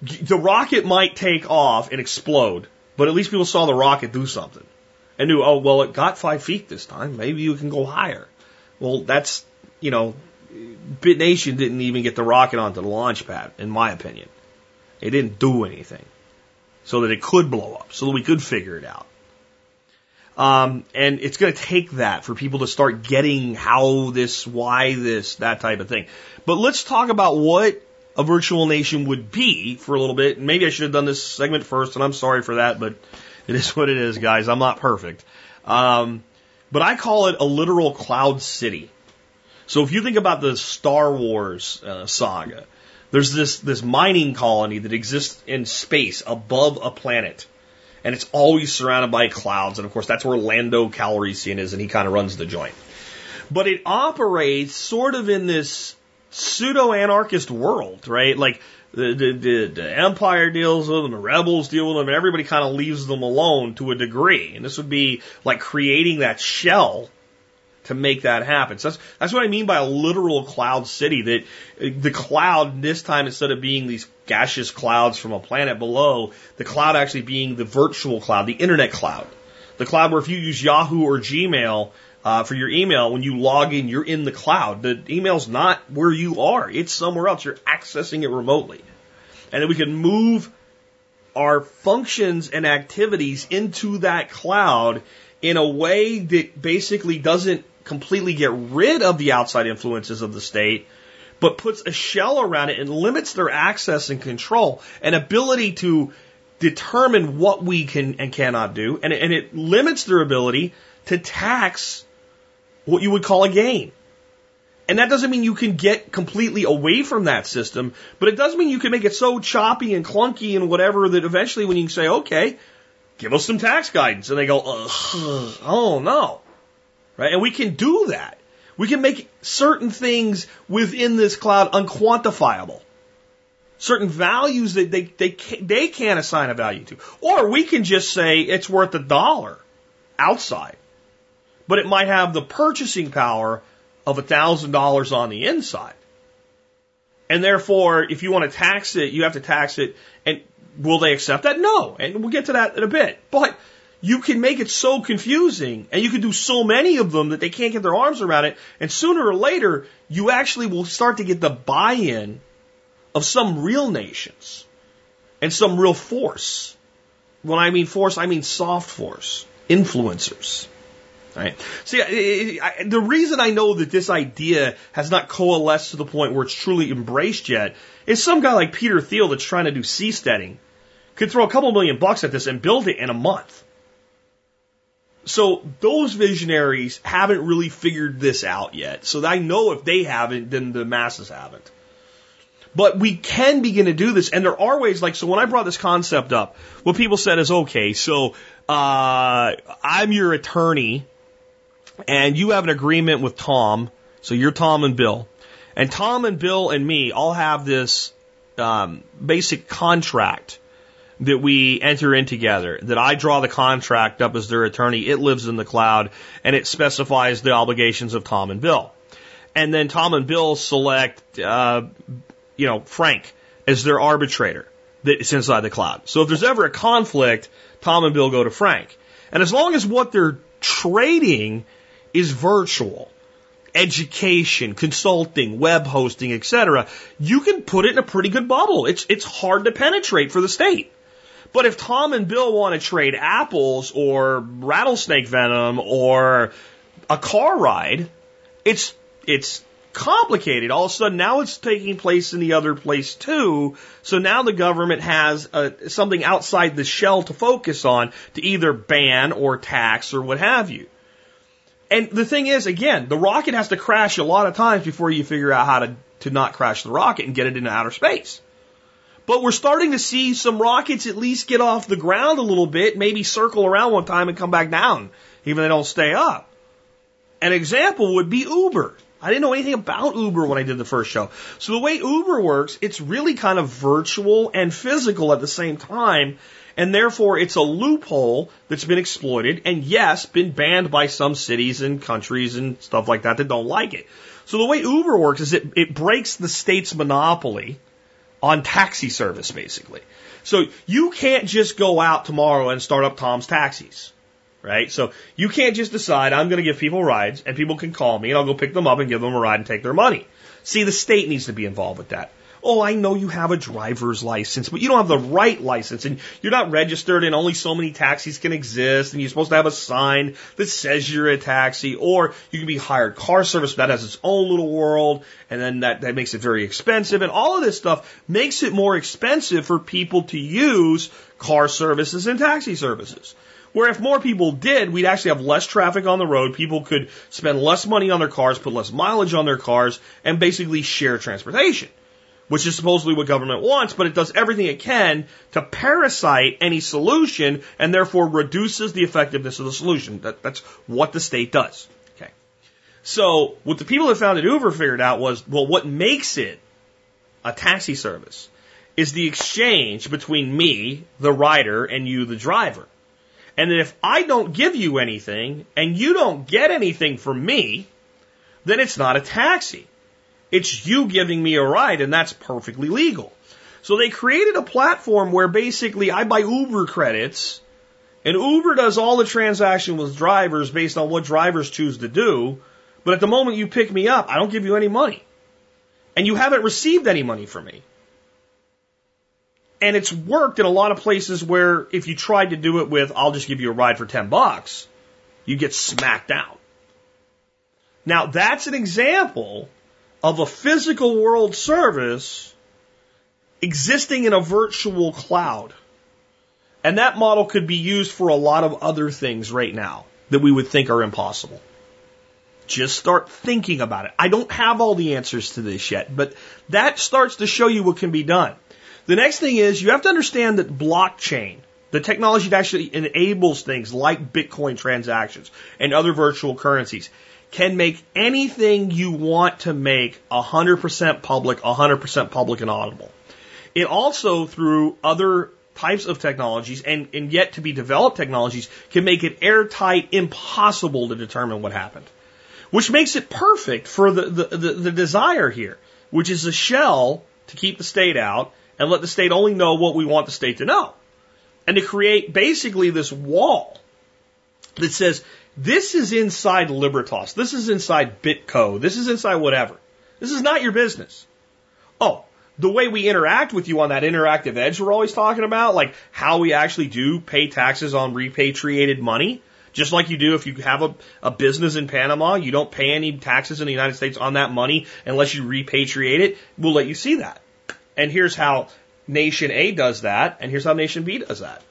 the rocket might take off and explode, but at least people saw the rocket do something and knew, oh, well, it got five feet this time. Maybe you can go higher. Well, that's, you know, BitNation didn't even get the rocket onto the launch pad, in my opinion. It didn't do anything so that it could blow up, so that we could figure it out. Um, and it's going to take that for people to start getting how this, why this, that type of thing. But let's talk about what a virtual nation would be for a little bit. Maybe I should have done this segment first, and I'm sorry for that, but it is what it is, guys. I'm not perfect. Um, but I call it a literal cloud city. So if you think about the Star Wars uh, saga, there's this this mining colony that exists in space above a planet, and it's always surrounded by clouds. And of course, that's where Lando Calrissian is, and he kind of runs the joint. But it operates sort of in this pseudo anarchist world, right? Like the, the, the, the Empire deals with them, the rebels deal with them, and everybody kind of leaves them alone to a degree. And this would be like creating that shell to make that happen. So that's, that's what I mean by a literal cloud city. That uh, the cloud this time, instead of being these gaseous clouds from a planet below, the cloud actually being the virtual cloud, the internet cloud. The cloud where if you use Yahoo or Gmail uh, for your email, when you log in, you're in the cloud. The email's not where you are. It's somewhere else. You're accessing it remotely. And then we can move our functions and activities into that cloud in a way that basically doesn't completely get rid of the outside influences of the state, but puts a shell around it and limits their access and control and ability to determine what we can and cannot do. And, and it limits their ability to tax what you would call a gain. And that doesn't mean you can get completely away from that system, but it does mean you can make it so choppy and clunky and whatever that eventually when you say, okay, give us some tax guidance. And they go, oh no. Right? And we can do that. We can make certain things within this cloud unquantifiable. Certain values that they, they, they can't assign a value to. Or we can just say it's worth a dollar outside. But it might have the purchasing power of a thousand dollars on the inside. And therefore, if you want to tax it, you have to tax it. And will they accept that? No. And we'll get to that in a bit. But you can make it so confusing and you can do so many of them that they can't get their arms around it. And sooner or later, you actually will start to get the buy-in of some real nations and some real force. When I mean force, I mean soft force, influencers. Right. See, I, the reason I know that this idea has not coalesced to the point where it's truly embraced yet is some guy like Peter Thiel that's trying to do seasteading could throw a couple million bucks at this and build it in a month. So those visionaries haven't really figured this out yet. So I know if they haven't, then the masses haven't. But we can begin to do this, and there are ways. Like so, when I brought this concept up, what people said is, okay, so uh, I'm your attorney and you have an agreement with Tom, so you're Tom and Bill, and Tom and Bill and me all have this um, basic contract that we enter in together. That I draw the contract up as their attorney. It lives in the cloud, and it specifies the obligations of Tom and Bill. And then Tom and Bill select, uh, you know, Frank as their arbitrator that's inside the cloud. So if there's ever a conflict, Tom and Bill go to Frank. And as long as what they're trading is virtual. Education, consulting, web hosting, etc. You can put it in a pretty good bubble. It's it's hard to penetrate for the state. But if Tom and Bill want to trade apples or rattlesnake venom or a car ride, it's it's complicated. All of a sudden, now it's taking place in the other place too. So now the government has uh, something outside the shell to focus on to either ban or tax or what have you. And the thing is, again, the rocket has to crash a lot of times before you figure out how to, to not crash the rocket and get it into outer space. But we're starting to see some rockets at least get off the ground a little bit, maybe circle around one time and come back down, even if they don't stay up. An example would be Uber. I didn't know anything about Uber when I did the first show. So the way Uber works, it's really kind of virtual and physical at the same time and therefore it's a loophole that's been exploited and yes, been banned by some cities and countries and stuff like that that don't like it. So the way Uber works is it, it breaks the state's monopoly on taxi service, basically. So you can't just go out tomorrow and start up Tom's Taxis, right? So you can't just decide I'm going to give people rides and people can call me and I'll go pick them up and give them a ride and take their money. See, the state needs to be involved with that. Oh, I know you have a driver's license, but you don't have the right license and you're not registered and only so many taxis can exist and you're supposed to have a sign that says you're a taxi or you can be hired car service but that has its own little world and then that, that makes it very expensive and all of this stuff makes it more expensive for people to use car services and taxi services. Where if more people did, we'd actually have less traffic on the road. People could spend less money on their cars, put less mileage on their cars, and basically share transportation which is supposedly what government wants, but it does everything it can to parasite any solution and therefore reduces the effectiveness of the solution. That, that's what the state does. Okay. So what the people that founded Uber figured out was, well, what makes it a taxi service is the exchange between me, the rider, and you, the driver. And that if I don't give you anything and you don't get anything from me, then it's not a taxi. It's you giving me a ride, and that's perfectly legal. So they created a platform where basically I buy Uber credits, and Uber does all the transaction with drivers based on what drivers choose to do. But at the moment you pick me up, I don't give you any money. And you haven't received any money from me. And it's worked in a lot of places where if you tried to do it with, I'll just give you a ride for 10 bucks, you get smacked out. Now that's an example of a physical world service existing in a virtual cloud. And that model could be used for a lot of other things right now that we would think are impossible. Just start thinking about it. I don't have all the answers to this yet, but that starts to show you what can be done. The next thing is you have to understand that blockchain, the technology that actually enables things like Bitcoin transactions and other virtual currencies, can make anything you want to make 100% public, 100% public and audible. It also, through other types of technologies and, and yet to be developed technologies, can make it airtight, impossible to determine what happened. Which makes it perfect for the, the, the, the desire here, which is a shell to keep the state out and let the state only know what we want the state to know. And to create basically this wall that says this is inside Libertas. This is inside Bitco. This is inside whatever. This is not your business. Oh, the way we interact with you on that interactive edge we're always talking about, like how we actually do pay taxes on repatriated money, just like you do if you have a, a business in Panama, you don't pay any taxes in the United States on that money unless you repatriate it. We'll let you see that. And here's how nation A does that, and here's how nation B does that.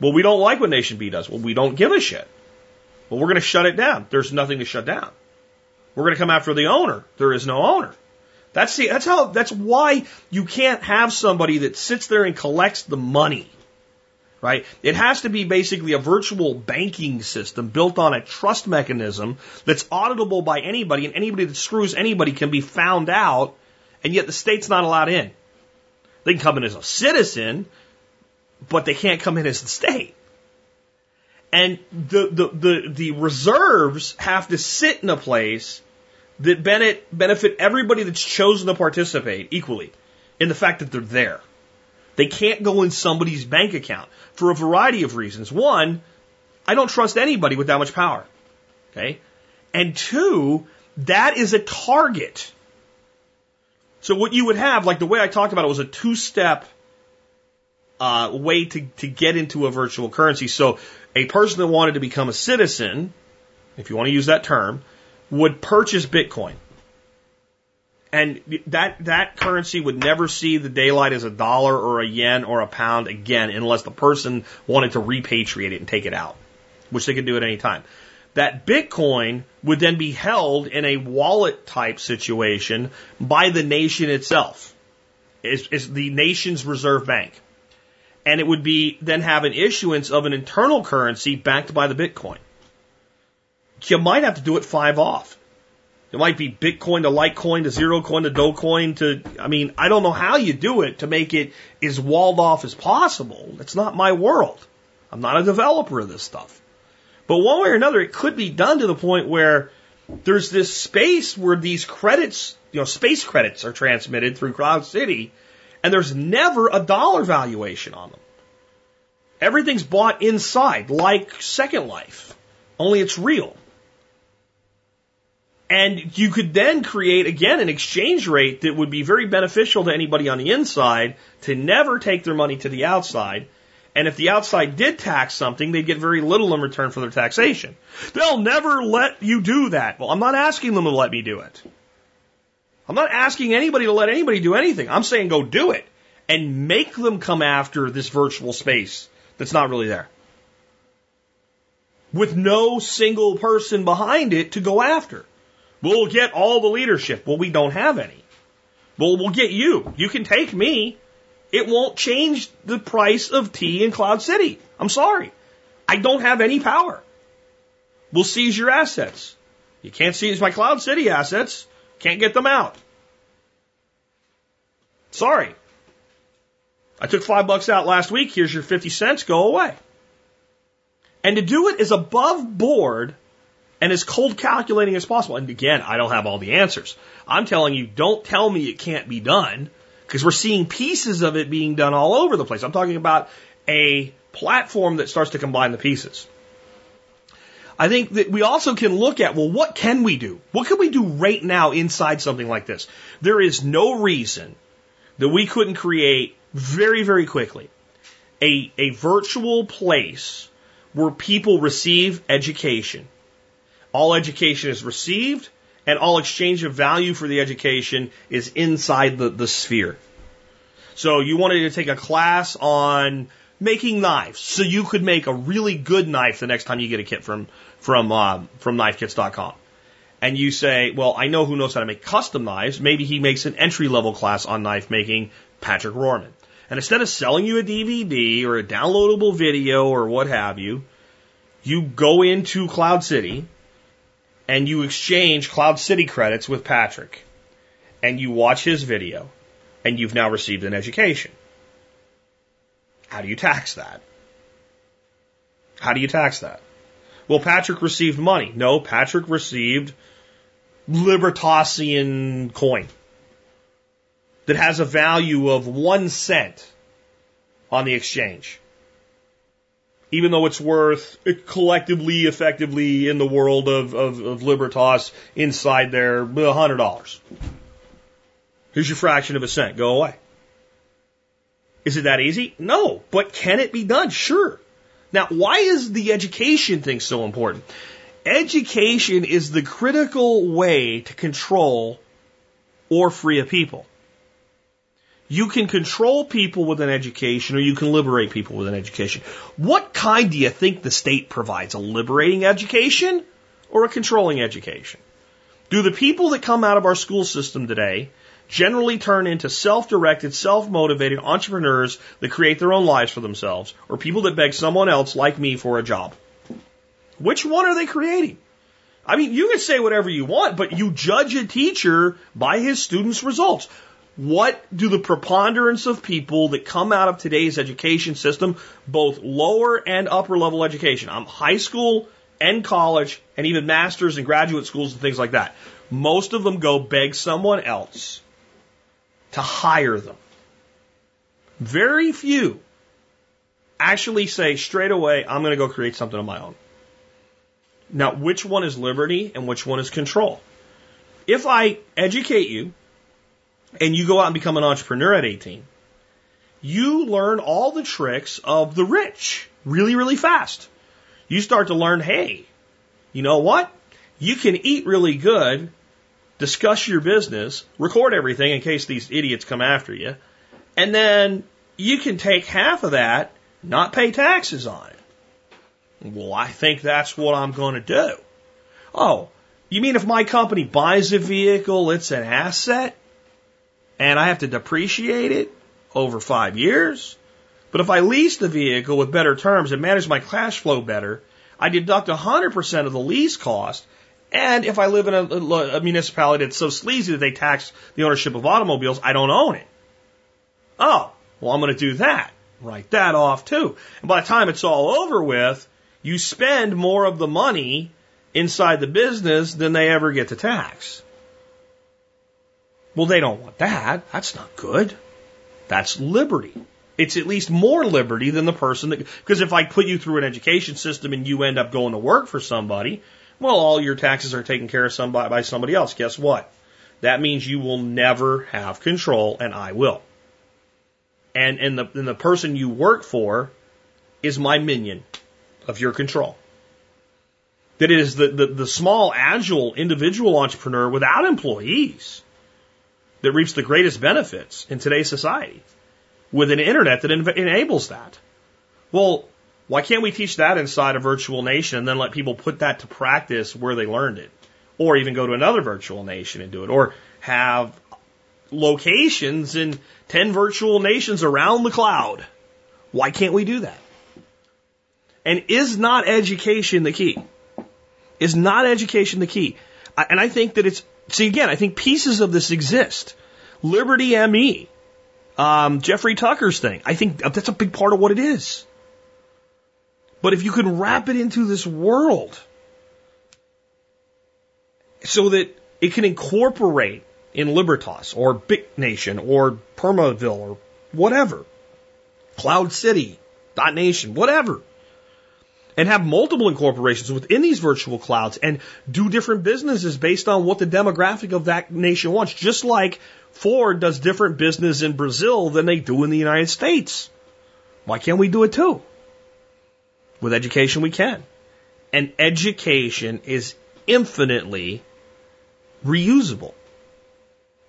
Well, we don't like what nation B does. Well, we don't give a shit. Well, we're going to shut it down. There's nothing to shut down. We're going to come after the owner. There is no owner. That's the, that's how, that's why you can't have somebody that sits there and collects the money. Right? It has to be basically a virtual banking system built on a trust mechanism that's auditable by anybody and anybody that screws anybody can be found out and yet the state's not allowed in. They can come in as a citizen, but they can't come in as the state. And the, the, the, the reserves have to sit in a place that benefit benefit everybody that's chosen to participate equally in the fact that they're there. They can't go in somebody's bank account for a variety of reasons. One, I don't trust anybody with that much power. Okay. And two, that is a target. So what you would have, like the way I talked about it was a two step uh, way to, to get into a virtual currency. So a person that wanted to become a citizen, if you want to use that term, would purchase Bitcoin. And that, that currency would never see the daylight as a dollar or a yen or a pound again unless the person wanted to repatriate it and take it out, which they could do at any time. That Bitcoin would then be held in a wallet type situation by the nation itself. Is, is the nation's reserve bank and it would be then have an issuance of an internal currency backed by the Bitcoin. You might have to do it five off. It might be Bitcoin to Litecoin to Zero Coin to Dogecoin to, I mean, I don't know how you do it to make it as walled off as possible. It's not my world. I'm not a developer of this stuff. But one way or another, it could be done to the point where there's this space where these credits, you know, space credits are transmitted through Cloud City And there's never a dollar valuation on them. Everything's bought inside, like Second Life, only it's real. And you could then create, again, an exchange rate that would be very beneficial to anybody on the inside to never take their money to the outside. And if the outside did tax something, they'd get very little in return for their taxation. They'll never let you do that. Well, I'm not asking them to let me do it. I'm not asking anybody to let anybody do anything. I'm saying go do it and make them come after this virtual space that's not really there. With no single person behind it to go after. We'll get all the leadership. Well, we don't have any. Well, we'll get you. You can take me. It won't change the price of tea in Cloud City. I'm sorry. I don't have any power. We'll seize your assets. You can't seize my Cloud City assets. Can't get them out. Sorry. I took five bucks out last week. Here's your 50 cents. Go away. And to do it is above board and as cold calculating as possible. And again, I don't have all the answers. I'm telling you, don't tell me it can't be done because we're seeing pieces of it being done all over the place. I'm talking about a platform that starts to combine the pieces. I think that we also can look at, well, what can we do? What can we do right now inside something like this? There is no reason that we couldn't create very, very quickly a, a virtual place where people receive education all education is received, and all exchange of value for the education is inside the, the sphere. So you wanted to take a class on making knives, so you could make a really good knife the next time you get a kit from from uh, from knifekits.com. And you say, well, I know who knows how to make custom knives. Maybe he makes an entry level class on knife making, Patrick Rorman. And instead of selling you a DVD or a downloadable video or what have you, you go into Cloud City and you exchange Cloud City credits with Patrick and you watch his video and you've now received an education. How do you tax that? How do you tax that? Well, Patrick received money. No, Patrick received Libertasian coin that has a value of one cent on the exchange even though it's worth collectively, effectively in the world of, of, of Libertas inside there, $100. Here's your fraction of a cent. Go away. Is it that easy? No. But can it be done? Sure. Now, why is the education thing so important? Education is the critical way to control or free a people. You can control people with an education or you can liberate people with an education. What kind do you think the state provides? A liberating education or a controlling education? Do the people that come out of our school system today generally turn into self-directed, self-motivated entrepreneurs that create their own lives for themselves or people that beg someone else like me for a job? Which one are they creating? I mean, you can say whatever you want, but you judge a teacher by his students' results. What do the preponderance of people that come out of today's education system, both lower and upper level education, I'm high school and college and even masters and graduate schools and things like that, most of them go beg someone else to hire them. Very few actually say straight away, I'm going to go create something of my own. Now, which one is liberty and which one is control? If I educate you and you go out and become an entrepreneur at 18, you learn all the tricks of the rich really, really fast. You start to learn, hey, you know what? You can eat really good, discuss your business, record everything in case these idiots come after you, and then you can take half of that, not pay taxes on it. Well, I think that's what I'm going to do. Oh, you mean if my company buys a vehicle, it's an asset? and I have to depreciate it over five years. But if I lease the vehicle with better terms and manage my cash flow better, I deduct 100% of the lease cost. And if I live in a, a municipality that's so sleazy that they tax the ownership of automobiles, I don't own it. Oh, well, I'm going to do that. Write that off too. And by the time it's all over with, you spend more of the money inside the business than they ever get to tax. Well, they don't want that. That's not good. That's liberty. It's at least more liberty than the person that, because if I put you through an education system and you end up going to work for somebody, well, all your taxes are taken care of somebody, by somebody else. Guess what? That means you will never have control and I will. And, and the, and the person you work for is my minion of your control. That is the, the, the small, agile individual entrepreneur without employees that reaps the greatest benefits in today's society with an internet that en- enables that. Well, why can't we teach that inside a virtual nation and then let people put that to practice where they learned it? Or even go to another virtual nation and do it. Or have locations in 10 virtual nations around the cloud. Why can't we do that? And is not education the key? Is not education the key? And I think that it's, see again, I think pieces of this exist. Liberty ME, um, Jeffrey Tucker's thing. I think that's a big part of what it is. But if you can wrap it into this world so that it can incorporate in Libertas or Bit Nation or Permaville or whatever, Cloud City, Dot Nation, whatever, and have multiple incorporations within these virtual clouds and do different businesses based on what the demographic of that nation wants, just like Ford does different business in Brazil than they do in the United States. Why can't we do it too? With education, we can. And education is infinitely reusable.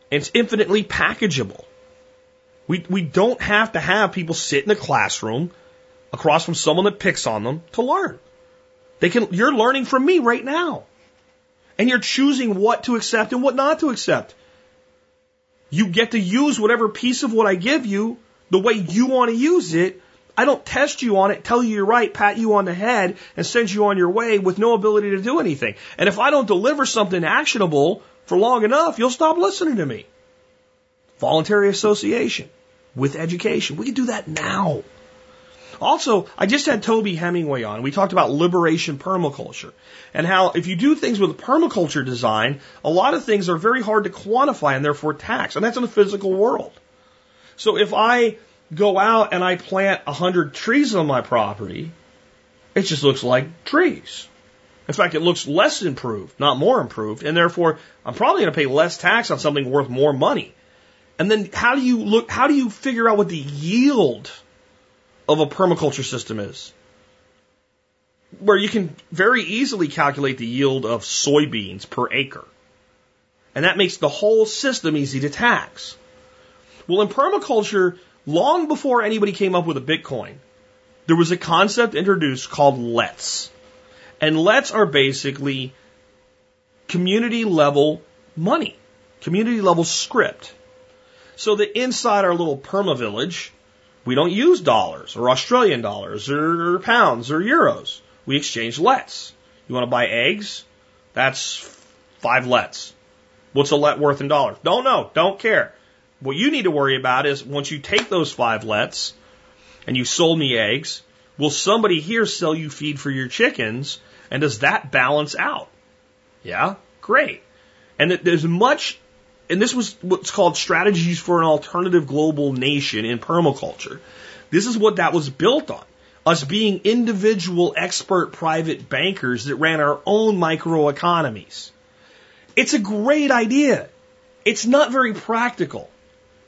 It's infinitely packageable. We, we don't have to have people sit in a classroom across from someone that picks on them to learn. They can, you're learning from me right now. And you're choosing what to accept and what not to accept. You get to use whatever piece of what I give you the way you want to use it I don't test you on it, tell you you're right, pat you on the head, and send you on your way with no ability to do anything. And if I don't deliver something actionable for long enough, you'll stop listening to me. Voluntary association with education. We can do that now. Also, I just had Toby Hemenway on. We talked about liberation permaculture and how if you do things with permaculture design, a lot of things are very hard to quantify and therefore tax. And that's in the physical world. So if I go out and I plant a hundred trees on my property, it just looks like trees. In fact, it looks less improved, not more improved, and therefore I'm probably going to pay less tax on something worth more money. And then how do you look, how do you figure out what the yield of a permaculture system is? Where you can very easily calculate the yield of soybeans per acre. And that makes the whole system easy to tax. Well, in permaculture, long before anybody came up with a Bitcoin, there was a concept introduced called LETs. And LETs are basically community level money, community level script. So that inside our little perma village, we don't use dollars or Australian dollars or pounds or euros. We exchange lets. You want to buy eggs? That's five lets. What's a let worth in dollars? Don't know. Don't care. What you need to worry about is once you take those five lets and you sold me eggs, will somebody here sell you feed for your chickens? And does that balance out? Yeah, great. And there's much, and this was what's called strategies for an alternative global nation in permaculture. This is what that was built on. Us being individual expert private bankers that ran our own microeconomies. It's a great idea. It's not very practical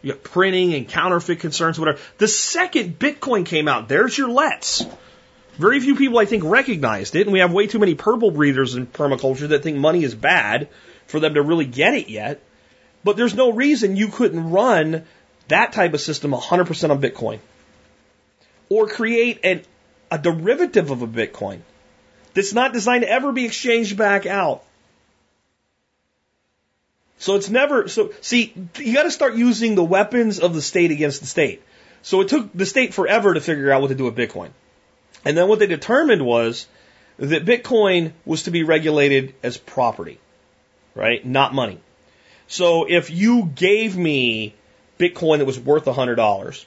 you printing and counterfeit concerns, whatever. The second Bitcoin came out, there's your let's. Very few people, I think, recognized it, and we have way too many purple breathers in permaculture that think money is bad for them to really get it yet. But there's no reason you couldn't run that type of system 100% on Bitcoin. Or create an, a derivative of a Bitcoin that's not designed to ever be exchanged back out. So it's never, so see, you got to start using the weapons of the state against the state. So it took the state forever to figure out what to do with Bitcoin. And then what they determined was that Bitcoin was to be regulated as property, right? Not money. So if you gave me Bitcoin that was worth $100,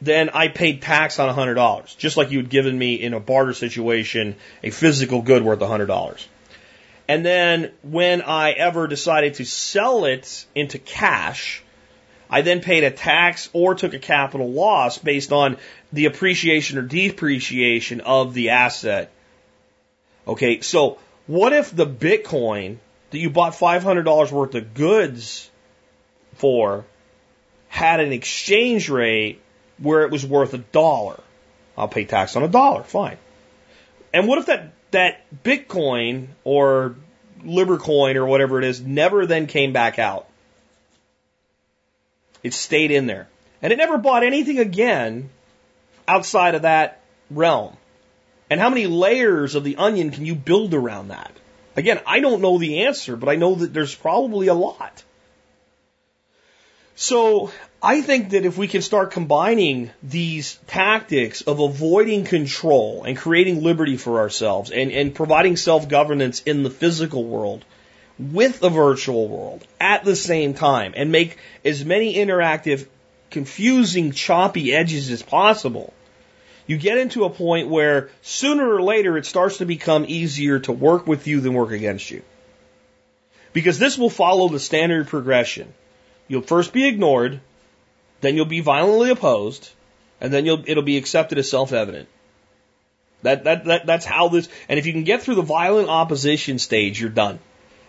then I paid tax on $100, just like you had given me in a barter situation a physical good worth $100. And then when I ever decided to sell it into cash, I then paid a tax or took a capital loss based on the appreciation or depreciation of the asset. Okay, so what if the Bitcoin that you bought $500 worth of goods for had an exchange rate where it was worth a dollar? I'll pay tax on a dollar, fine. And what if that, that Bitcoin or Libercoin or whatever it is never then came back out? It stayed in there. And it never bought anything again outside of that realm. And how many layers of the onion can you build around that? Again, I don't know the answer, but I know that there's probably a lot. So I think that if we can start combining these tactics of avoiding control and creating liberty for ourselves and, and providing self governance in the physical world with the virtual world at the same time and make as many interactive, confusing, choppy edges as possible, you get into a point where sooner or later it starts to become easier to work with you than work against you. Because this will follow the standard progression. You'll first be ignored, then you'll be violently opposed, and then you'll, it'll be accepted as self-evident. That, that, that, that's how this, and if you can get through the violent opposition stage, you're done.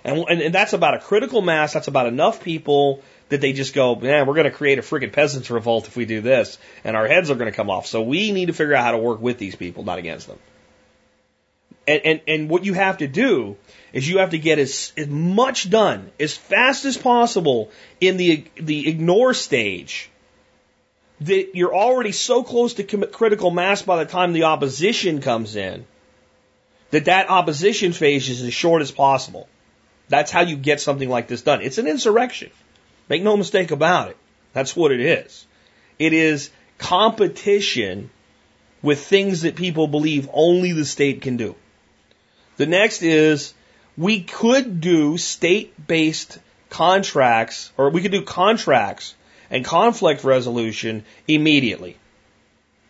And, and, and that's about a critical mass. That's about enough people that they just go, man, we're going to create a friggin' peasants revolt if we do this, and our heads are going to come off. So we need to figure out how to work with these people, not against them. And, and, and what you have to do is you have to get as, as much done as fast as possible in the, the ignore stage that you're already so close to critical mass by the time the opposition comes in that that opposition phase is as short as possible. That's how you get something like this done. It's an insurrection. Make no mistake about it. That's what it is. It is competition with things that people believe only the state can do. The next is we could do state based contracts, or we could do contracts and conflict resolution immediately.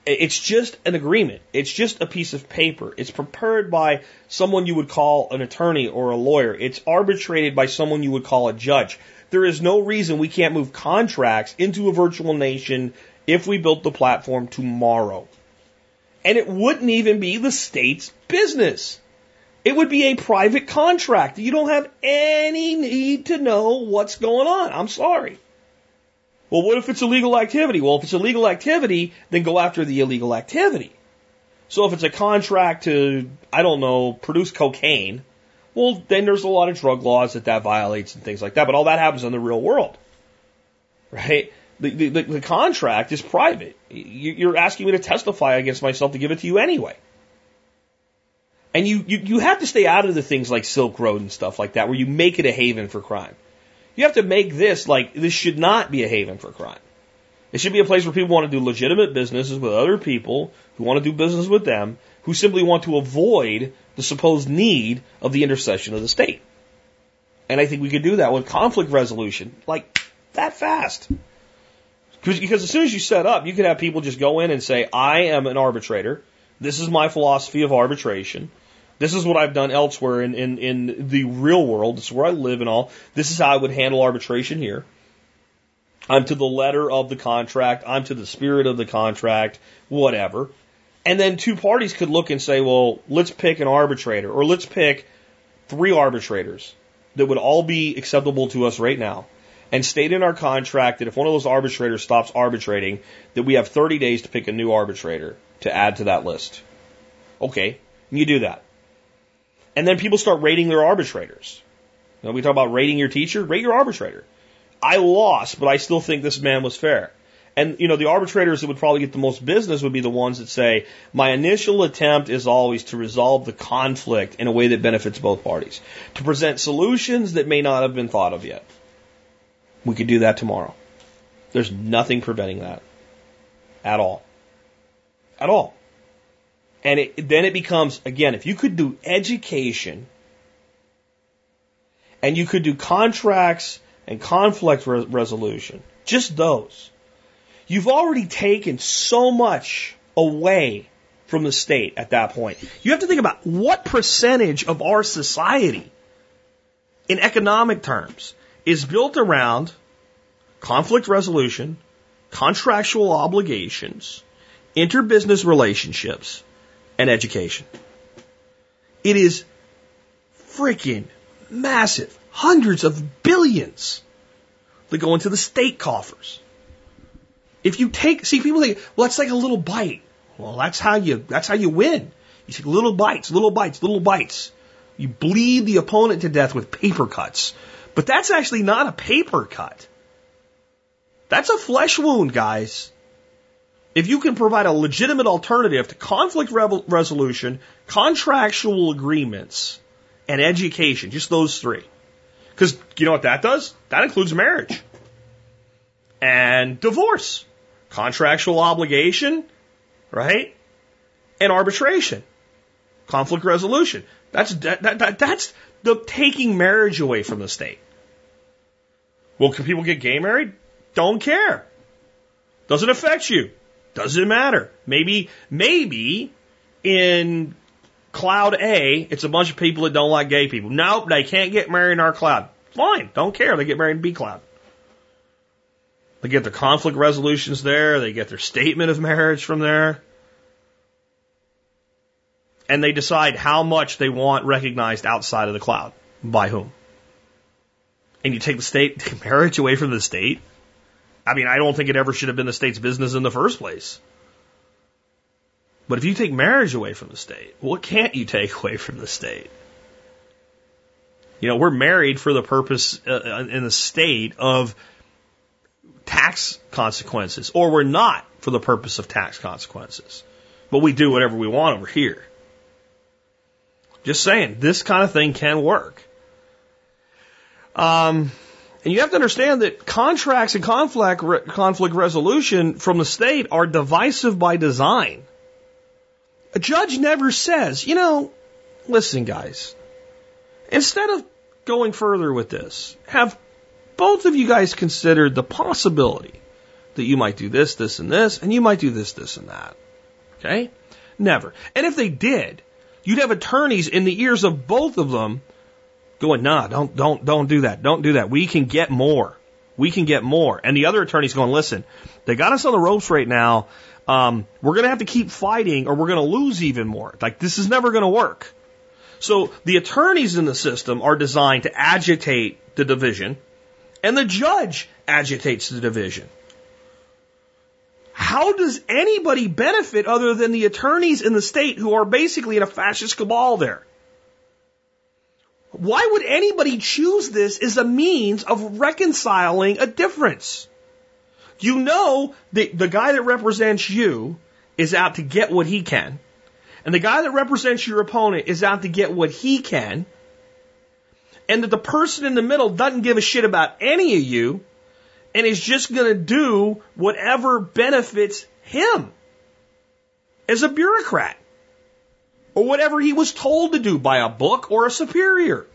It's just an agreement. It's just a piece of paper. It's prepared by someone you would call an attorney or a lawyer. It's arbitrated by someone you would call a judge. There is no reason we can't move contracts into a virtual nation if we built the platform tomorrow. And it wouldn't even be the state's business. It would be a private contract. You don't have any need to know what's going on. I'm sorry. Well, what if it's illegal activity? Well, if it's illegal activity, then go after the illegal activity. So if it's a contract to, I don't know, produce cocaine, well, then there's a lot of drug laws that that violates and things like that. But all that happens in the real world, right? The, the, the contract is private. You're asking me to testify against myself to give it to you anyway. And you, you, you have to stay out of the things like Silk Road and stuff like that, where you make it a haven for crime. You have to make this like this should not be a haven for crime. It should be a place where people want to do legitimate businesses with other people who want to do business with them, who simply want to avoid the supposed need of the intercession of the state. And I think we could do that with conflict resolution, like that fast. Because as soon as you set up, you could have people just go in and say, I am an arbitrator. This is my philosophy of arbitration. This is what I've done elsewhere in, in, in the real world. This is where I live and all. This is how I would handle arbitration here. I'm to the letter of the contract. I'm to the spirit of the contract, whatever. And then two parties could look and say, well, let's pick an arbitrator or let's pick three arbitrators that would all be acceptable to us right now and state in our contract that if one of those arbitrators stops arbitrating, that we have 30 days to pick a new arbitrator to add to that list. Okay, you do that. And then people start rating their arbitrators. You know, we talk about rating your teacher, rate your arbitrator. I lost, but I still think this man was fair. And, you know, the arbitrators that would probably get the most business would be the ones that say, my initial attempt is always to resolve the conflict in a way that benefits both parties, to present solutions that may not have been thought of yet. We could do that tomorrow. There's nothing preventing that. At all. At all. And it, then it becomes, again, if you could do education and you could do contracts and conflict re- resolution, just those, you've already taken so much away from the state at that point. You have to think about what percentage of our society, in economic terms, is built around conflict resolution, contractual obligations, interbusiness relationships, and education. It is freaking massive. Hundreds of billions that go into the state coffers. If you take, see, people think, well, that's like a little bite. Well, that's how you, that's how you win. You take little bites, little bites, little bites. You bleed the opponent to death with paper cuts. But that's actually not a paper cut. That's a flesh wound, guys. If you can provide a legitimate alternative to conflict re- resolution, contractual agreements, and education, just those three. Because you know what that does? That includes marriage and divorce, contractual obligation, right? And arbitration, conflict resolution. That's that, that, that's the taking marriage away from the state. Well, can people get gay married? Don't care. Doesn't affect you. Doesn't matter. Maybe, maybe in cloud A, it's a bunch of people that don't like gay people. Nope, they can't get married in our cloud. Fine, don't care. They get married in B cloud. They get their conflict resolutions there. They get their statement of marriage from there. And they decide how much they want recognized outside of the cloud. By whom? And you take the state marriage away from the state. I mean, I don't think it ever should have been the state's business in the first place. But if you take marriage away from the state, what can't you take away from the state? You know, we're married for the purpose uh, uh, in the state of tax consequences, or we're not for the purpose of tax consequences. But we do whatever we want over here. Just saying, this kind of thing can work. Um, and you have to understand that contracts and conflict, conflict resolution from the state are divisive by design. A judge never says, you know, listen, guys, instead of going further with this, have both of you guys considered the possibility that you might do this, this, and this, and you might do this, this, and that. Okay? Never. And if they did, you'd have attorneys in the ears of both of them going, nah, don't, don't, don't do that. Don't do that. We can get more. We can get more. And the other attorney's going, listen, they got us on the ropes right now um, we're going to have to keep fighting or we're going to lose even more. Like, this is never going to work. So the attorneys in the system are designed to agitate the division, and the judge agitates the division. How does anybody benefit other than the attorneys in the state who are basically in a fascist cabal there? Why would anybody choose this as a means of reconciling a difference? You know the, the guy that represents you is out to get what he can. And the guy that represents your opponent is out to get what he can. And that the person in the middle doesn't give a shit about any of you and is just going to do whatever benefits him as a bureaucrat or whatever he was told to do by a book or a superior.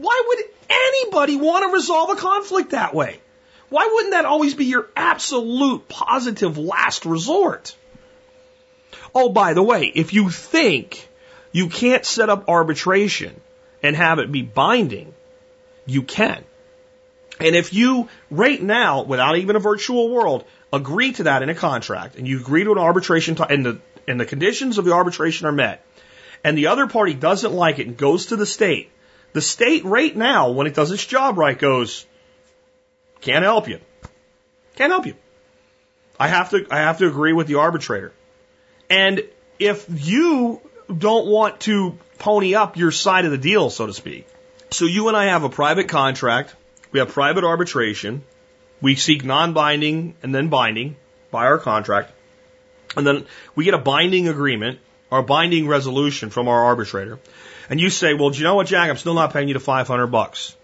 Why would anybody want to resolve a conflict that way? Why wouldn't that always be your absolute positive last resort? Oh, by the way, if you think you can't set up arbitration and have it be binding, you can. And if you, right now, without even a virtual world, agree to that in a contract and you agree to an arbitration t- and the, and the conditions of the arbitration are met and the other party doesn't like it and goes to the state, the state right now, when it does its job right, goes, can't help you. Can't help you. I have to, I have to agree with the arbitrator. And if you don't want to pony up your side of the deal, so to speak, so you and I have a private contract, we have private arbitration, we seek non-binding and then binding by our contract, and then we get a binding agreement or binding resolution from our arbitrator. And you say, well, do you know what, Jack? I'm still not paying you the 500 bucks.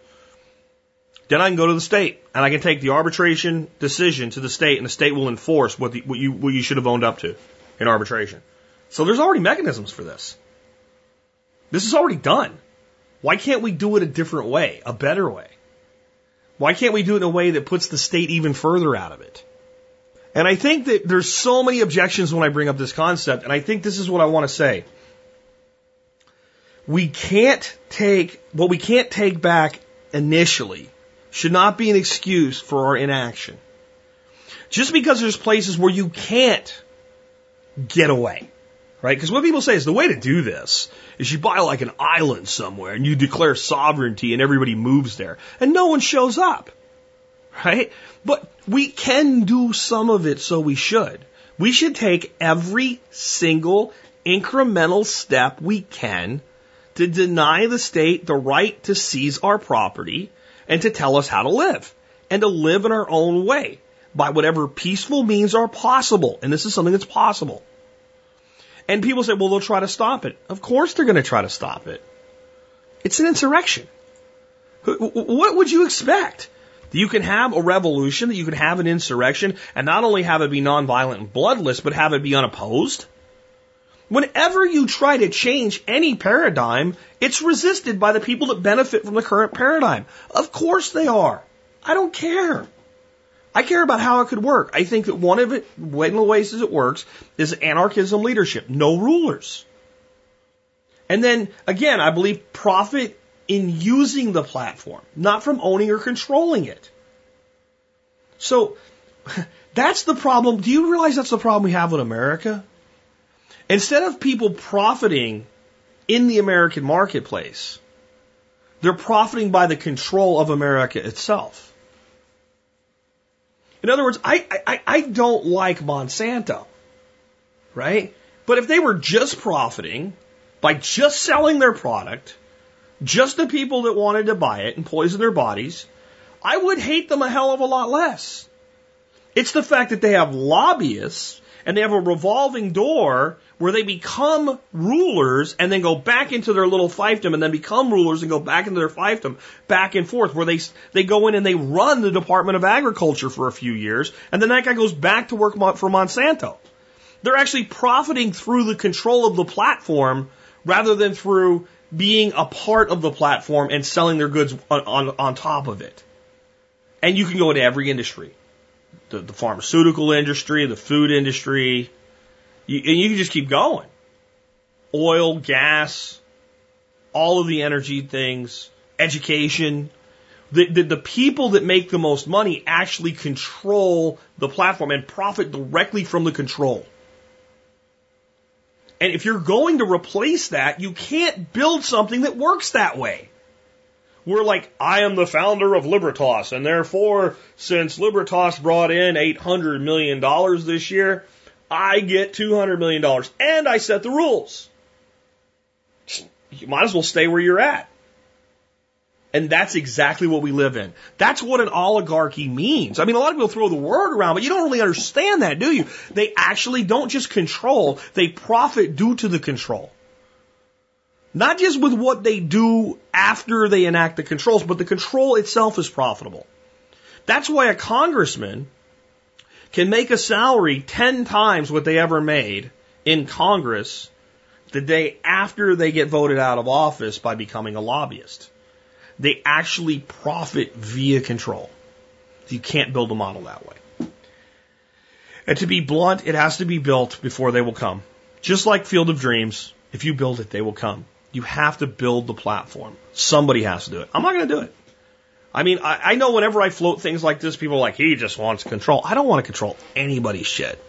Then I can go to the state and I can take the arbitration decision to the state and the state will enforce what, the, what, you, what you should have owned up to in arbitration. So there's already mechanisms for this. This is already done. Why can't we do it a different way, a better way? Why can't we do it in a way that puts the state even further out of it? And I think that there's so many objections when I bring up this concept, and I think this is what I want to say. We can't take, what we can't take back initially should not be an excuse for our inaction. Just because there's places where you can't get away, right? Because what people say is the way to do this is you buy like an island somewhere and you declare sovereignty and everybody moves there and no one shows up, right? But we can do some of it, so we should. We should take every single incremental step we can to deny the state the right to seize our property and to tell us how to live and to live in our own way by whatever peaceful means are possible. And this is something that's possible. And people say, well, they'll try to stop it. Of course they're going to try to stop it. It's an insurrection. What would you expect? You can have a revolution, that you can have an insurrection, and not only have it be nonviolent and bloodless, but have it be unopposed? Whenever you try to change any paradigm, it's resisted by the people that benefit from the current paradigm. Of course they are. I don't care. I care about how it could work. I think that one of it, one of the ways it works is anarchism leadership. No rulers. And then again, I believe profit in using the platform, not from owning or controlling it. So that's the problem. Do you realize that's the problem we have with America? Instead of people profiting in the American marketplace, they're profiting by the control of America itself. In other words, I, I, I don't like Monsanto, right? But if they were just profiting by just selling their product, just the people that wanted to buy it and poison their bodies, I would hate them a hell of a lot less. It's the fact that they have lobbyists and they have a revolving door where they become rulers and then go back into their little fiefdom and then become rulers and go back into their fiefdom back and forth where they they go in and they run the Department of Agriculture for a few years and then that guy goes back to work for Monsanto. They're actually profiting through the control of the platform rather than through being a part of the platform and selling their goods on, on, on top of it. And you can go into every industry the, the pharmaceutical industry, the food industry, you, and you can just keep going. Oil, gas, all of the energy things, education. The, the, the people that make the most money actually control the platform and profit directly from the control. And if you're going to replace that, you can't build something that works that way. We're like, I am the founder of Libertas, and therefore, since Libertas brought in $800 million this year, I get $200 million, and I set the rules. You might as well stay where you're at. And that's exactly what we live in. That's what an oligarchy means. I mean, a lot of people throw the word around, but you don't really understand that, do you? They actually don't just control, they profit due to the control. Not just with what they do after they enact the controls, but the control itself is profitable. That's why a congressman can make a salary 10 times what they ever made in Congress the day after they get voted out of office by becoming a lobbyist. They actually profit via control. You can't build a model that way. And to be blunt, it has to be built before they will come. Just like Field of Dreams, if you build it, they will come. You have to build the platform. Somebody has to do it. I'm not going to do it. I mean, I, I know whenever I float things like this, people are like, he just wants control. I don't want to control anybody's shit.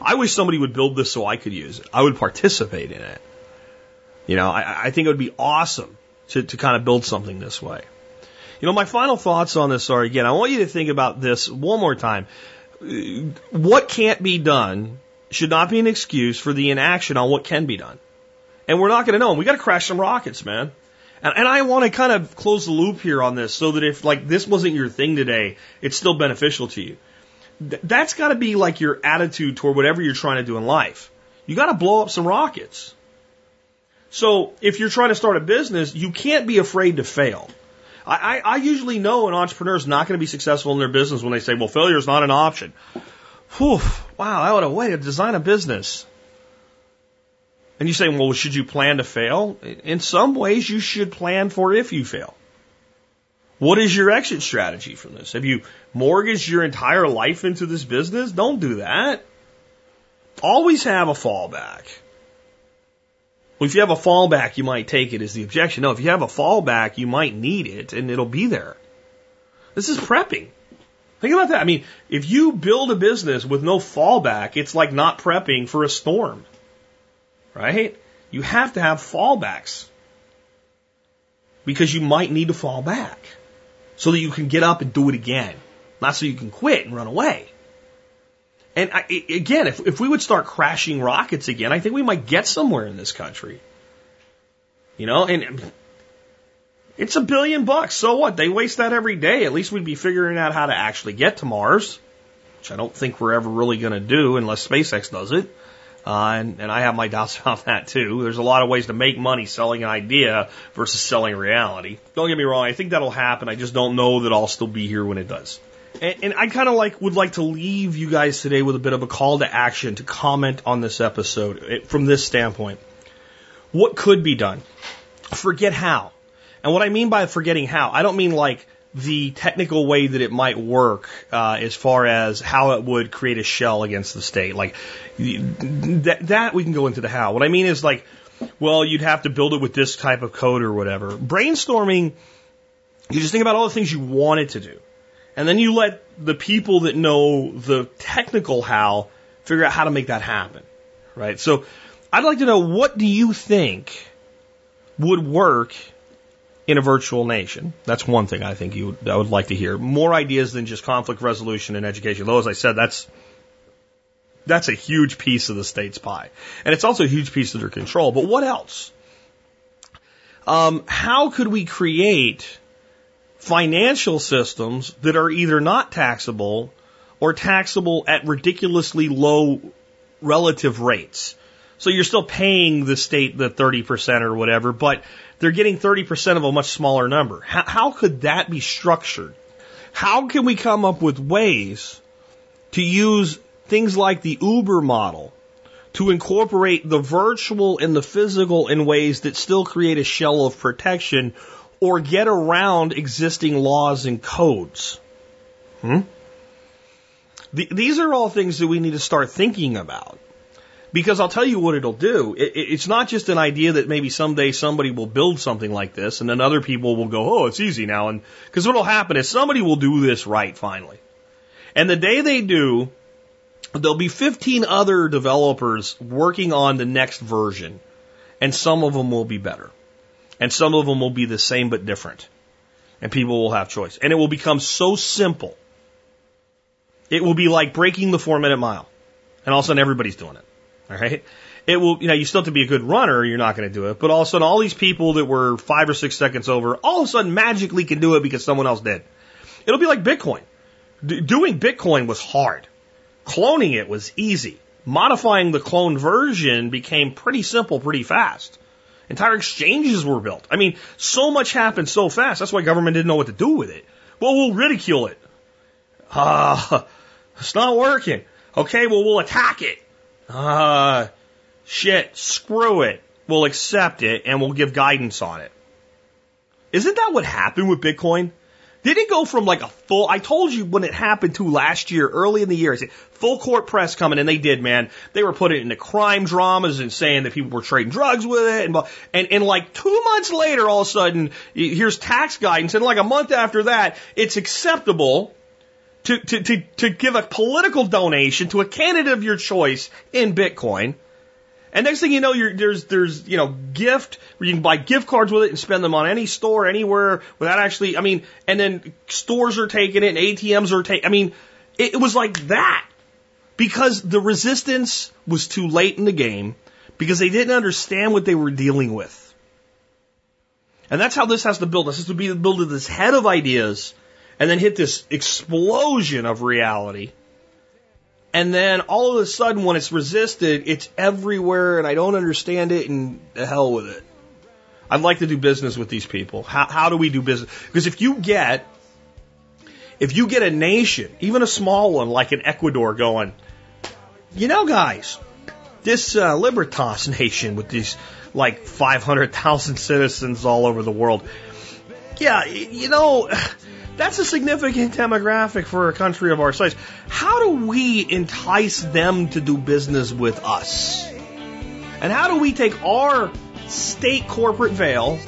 I wish somebody would build this so I could use it. I would participate in it. You know, I, I think it would be awesome to, to kind of build something this way. You know, my final thoughts on this are again, I want you to think about this one more time. What can't be done should not be an excuse for the inaction on what can be done. And we're not going to know. We got to crash some rockets, man. And, and I want to kind of close the loop here on this so that if like this wasn't your thing today, it's still beneficial to you. Th- that's got to be like your attitude toward whatever you're trying to do in life. You got to blow up some rockets. So if you're trying to start a business, you can't be afraid to fail. I, I, I usually know an entrepreneur is not going to be successful in their business when they say, well, failure is not an option. Whew, wow, that would a way to design a business. And you say, well, should you plan to fail? In some ways, you should plan for if you fail. What is your exit strategy from this? Have you mortgaged your entire life into this business? Don't do that. Always have a fallback. Well, if you have a fallback, you might take it as the objection. No, if you have a fallback, you might need it and it'll be there. This is prepping. Think about that. I mean, if you build a business with no fallback, it's like not prepping for a storm. Right? You have to have fallbacks. Because you might need to fall back. So that you can get up and do it again. Not so you can quit and run away. And I, again, if, if we would start crashing rockets again, I think we might get somewhere in this country. You know, and it's a billion bucks. So what? They waste that every day. At least we'd be figuring out how to actually get to Mars, which I don't think we're ever really going to do unless SpaceX does it. Uh, and, and I have my doubts about that too. There's a lot of ways to make money selling an idea versus selling reality. Don't get me wrong. I think that'll happen. I just don't know that I'll still be here when it does. And, and I kind of like would like to leave you guys today with a bit of a call to action to comment on this episode from this standpoint. What could be done? Forget how. And what I mean by forgetting how, I don't mean like the technical way that it might work uh, as far as how it would create a shell against the state. Like that, that we can go into the how. What I mean is like, well, you'd have to build it with this type of code or whatever. Brainstorming, you just think about all the things you want it to do. And then you let the people that know the technical how figure out how to make that happen. Right? So I'd like to know what do you think would work in a virtual nation. That's one thing I think you I would like to hear. More ideas than just conflict resolution and education. Though, as I said, that's that's a huge piece of the state's pie, and it's also a huge piece of their control. But what else? Um, how could we create financial systems that are either not taxable or taxable at ridiculously low relative rates? So you're still paying the state the 30% or whatever, but they're getting 30% of a much smaller number. How, how could that be structured? How can we come up with ways to use things like the Uber model to incorporate the virtual and the physical in ways that still create a shell of protection or get around existing laws and codes? Hmm? The, these are all things that we need to start thinking about. Because I'll tell you what it'll do. It, it's not just an idea that maybe someday somebody will build something like this and then other people will go, oh, it's easy now. And because what'll happen is somebody will do this right finally. And the day they do, there'll be 15 other developers working on the next version. And some of them will be better. And some of them will be the same but different. And people will have choice. And it will become so simple. It will be like breaking the four minute mile. And all of a sudden everybody's doing it. All right. It will, you know, you still have to be a good runner, you're not going to do it. But all of a sudden, all these people that were five or six seconds over, all of a sudden magically can do it because someone else did. It'll be like Bitcoin. D- doing Bitcoin was hard. Cloning it was easy. Modifying the cloned version became pretty simple pretty fast. Entire exchanges were built. I mean, so much happened so fast. That's why government didn't know what to do with it. Well, we'll ridicule it. Ah, uh, it's not working. Okay, well, we'll attack it. Uh, shit, screw it. We'll accept it and we'll give guidance on it. Isn't that what happened with Bitcoin? Did it go from like a full, I told you when it happened to last year, early in the year, full court press coming, and they did, man. They were putting it into crime dramas and saying that people were trading drugs with it. And, and, and like two months later, all of a sudden, here's tax guidance. And like a month after that, it's acceptable to, to, to, to give a political donation to a candidate of your choice in Bitcoin. And next thing you know, there's there's you know gift where you can buy gift cards with it and spend them on any store anywhere without actually. I mean, and then stores are taking it and ATMs are taking. I mean, it, it was like that because the resistance was too late in the game because they didn't understand what they were dealing with. And that's how this has to build. This has to be the build of this head of ideas and then hit this explosion of reality. And then all of a sudden, when it's resisted, it's everywhere, and I don't understand it, and the hell with it. I'd like to do business with these people. How, how do we do business? Because if you get, if you get a nation, even a small one like an Ecuador, going, you know, guys, this uh, Libertas nation with these like 500,000 citizens all over the world, yeah, you know that's a significant demographic for a country of our size. How do we entice them to do business with us? And how do we take our state corporate veil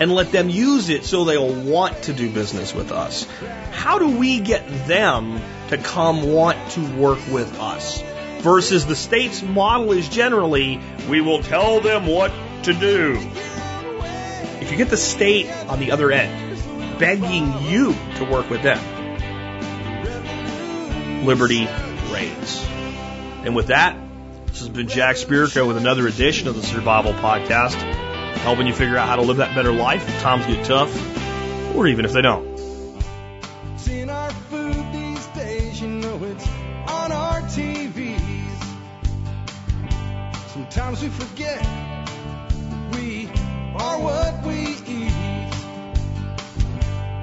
and let them use it so they'll want to do business with us. How do we get them to come want to work with us? Versus the state's model is generally, we will tell them what to do. If you get the state on the other end, begging you to work with them, liberty reigns. And with that, this has been Jack Spirko with another edition of the Survival Podcast, helping you figure out how to live that better life if times get tough, or even if they don't. Seeing our food these days, you know it's on our TVs. Sometimes we forget we are what we eat.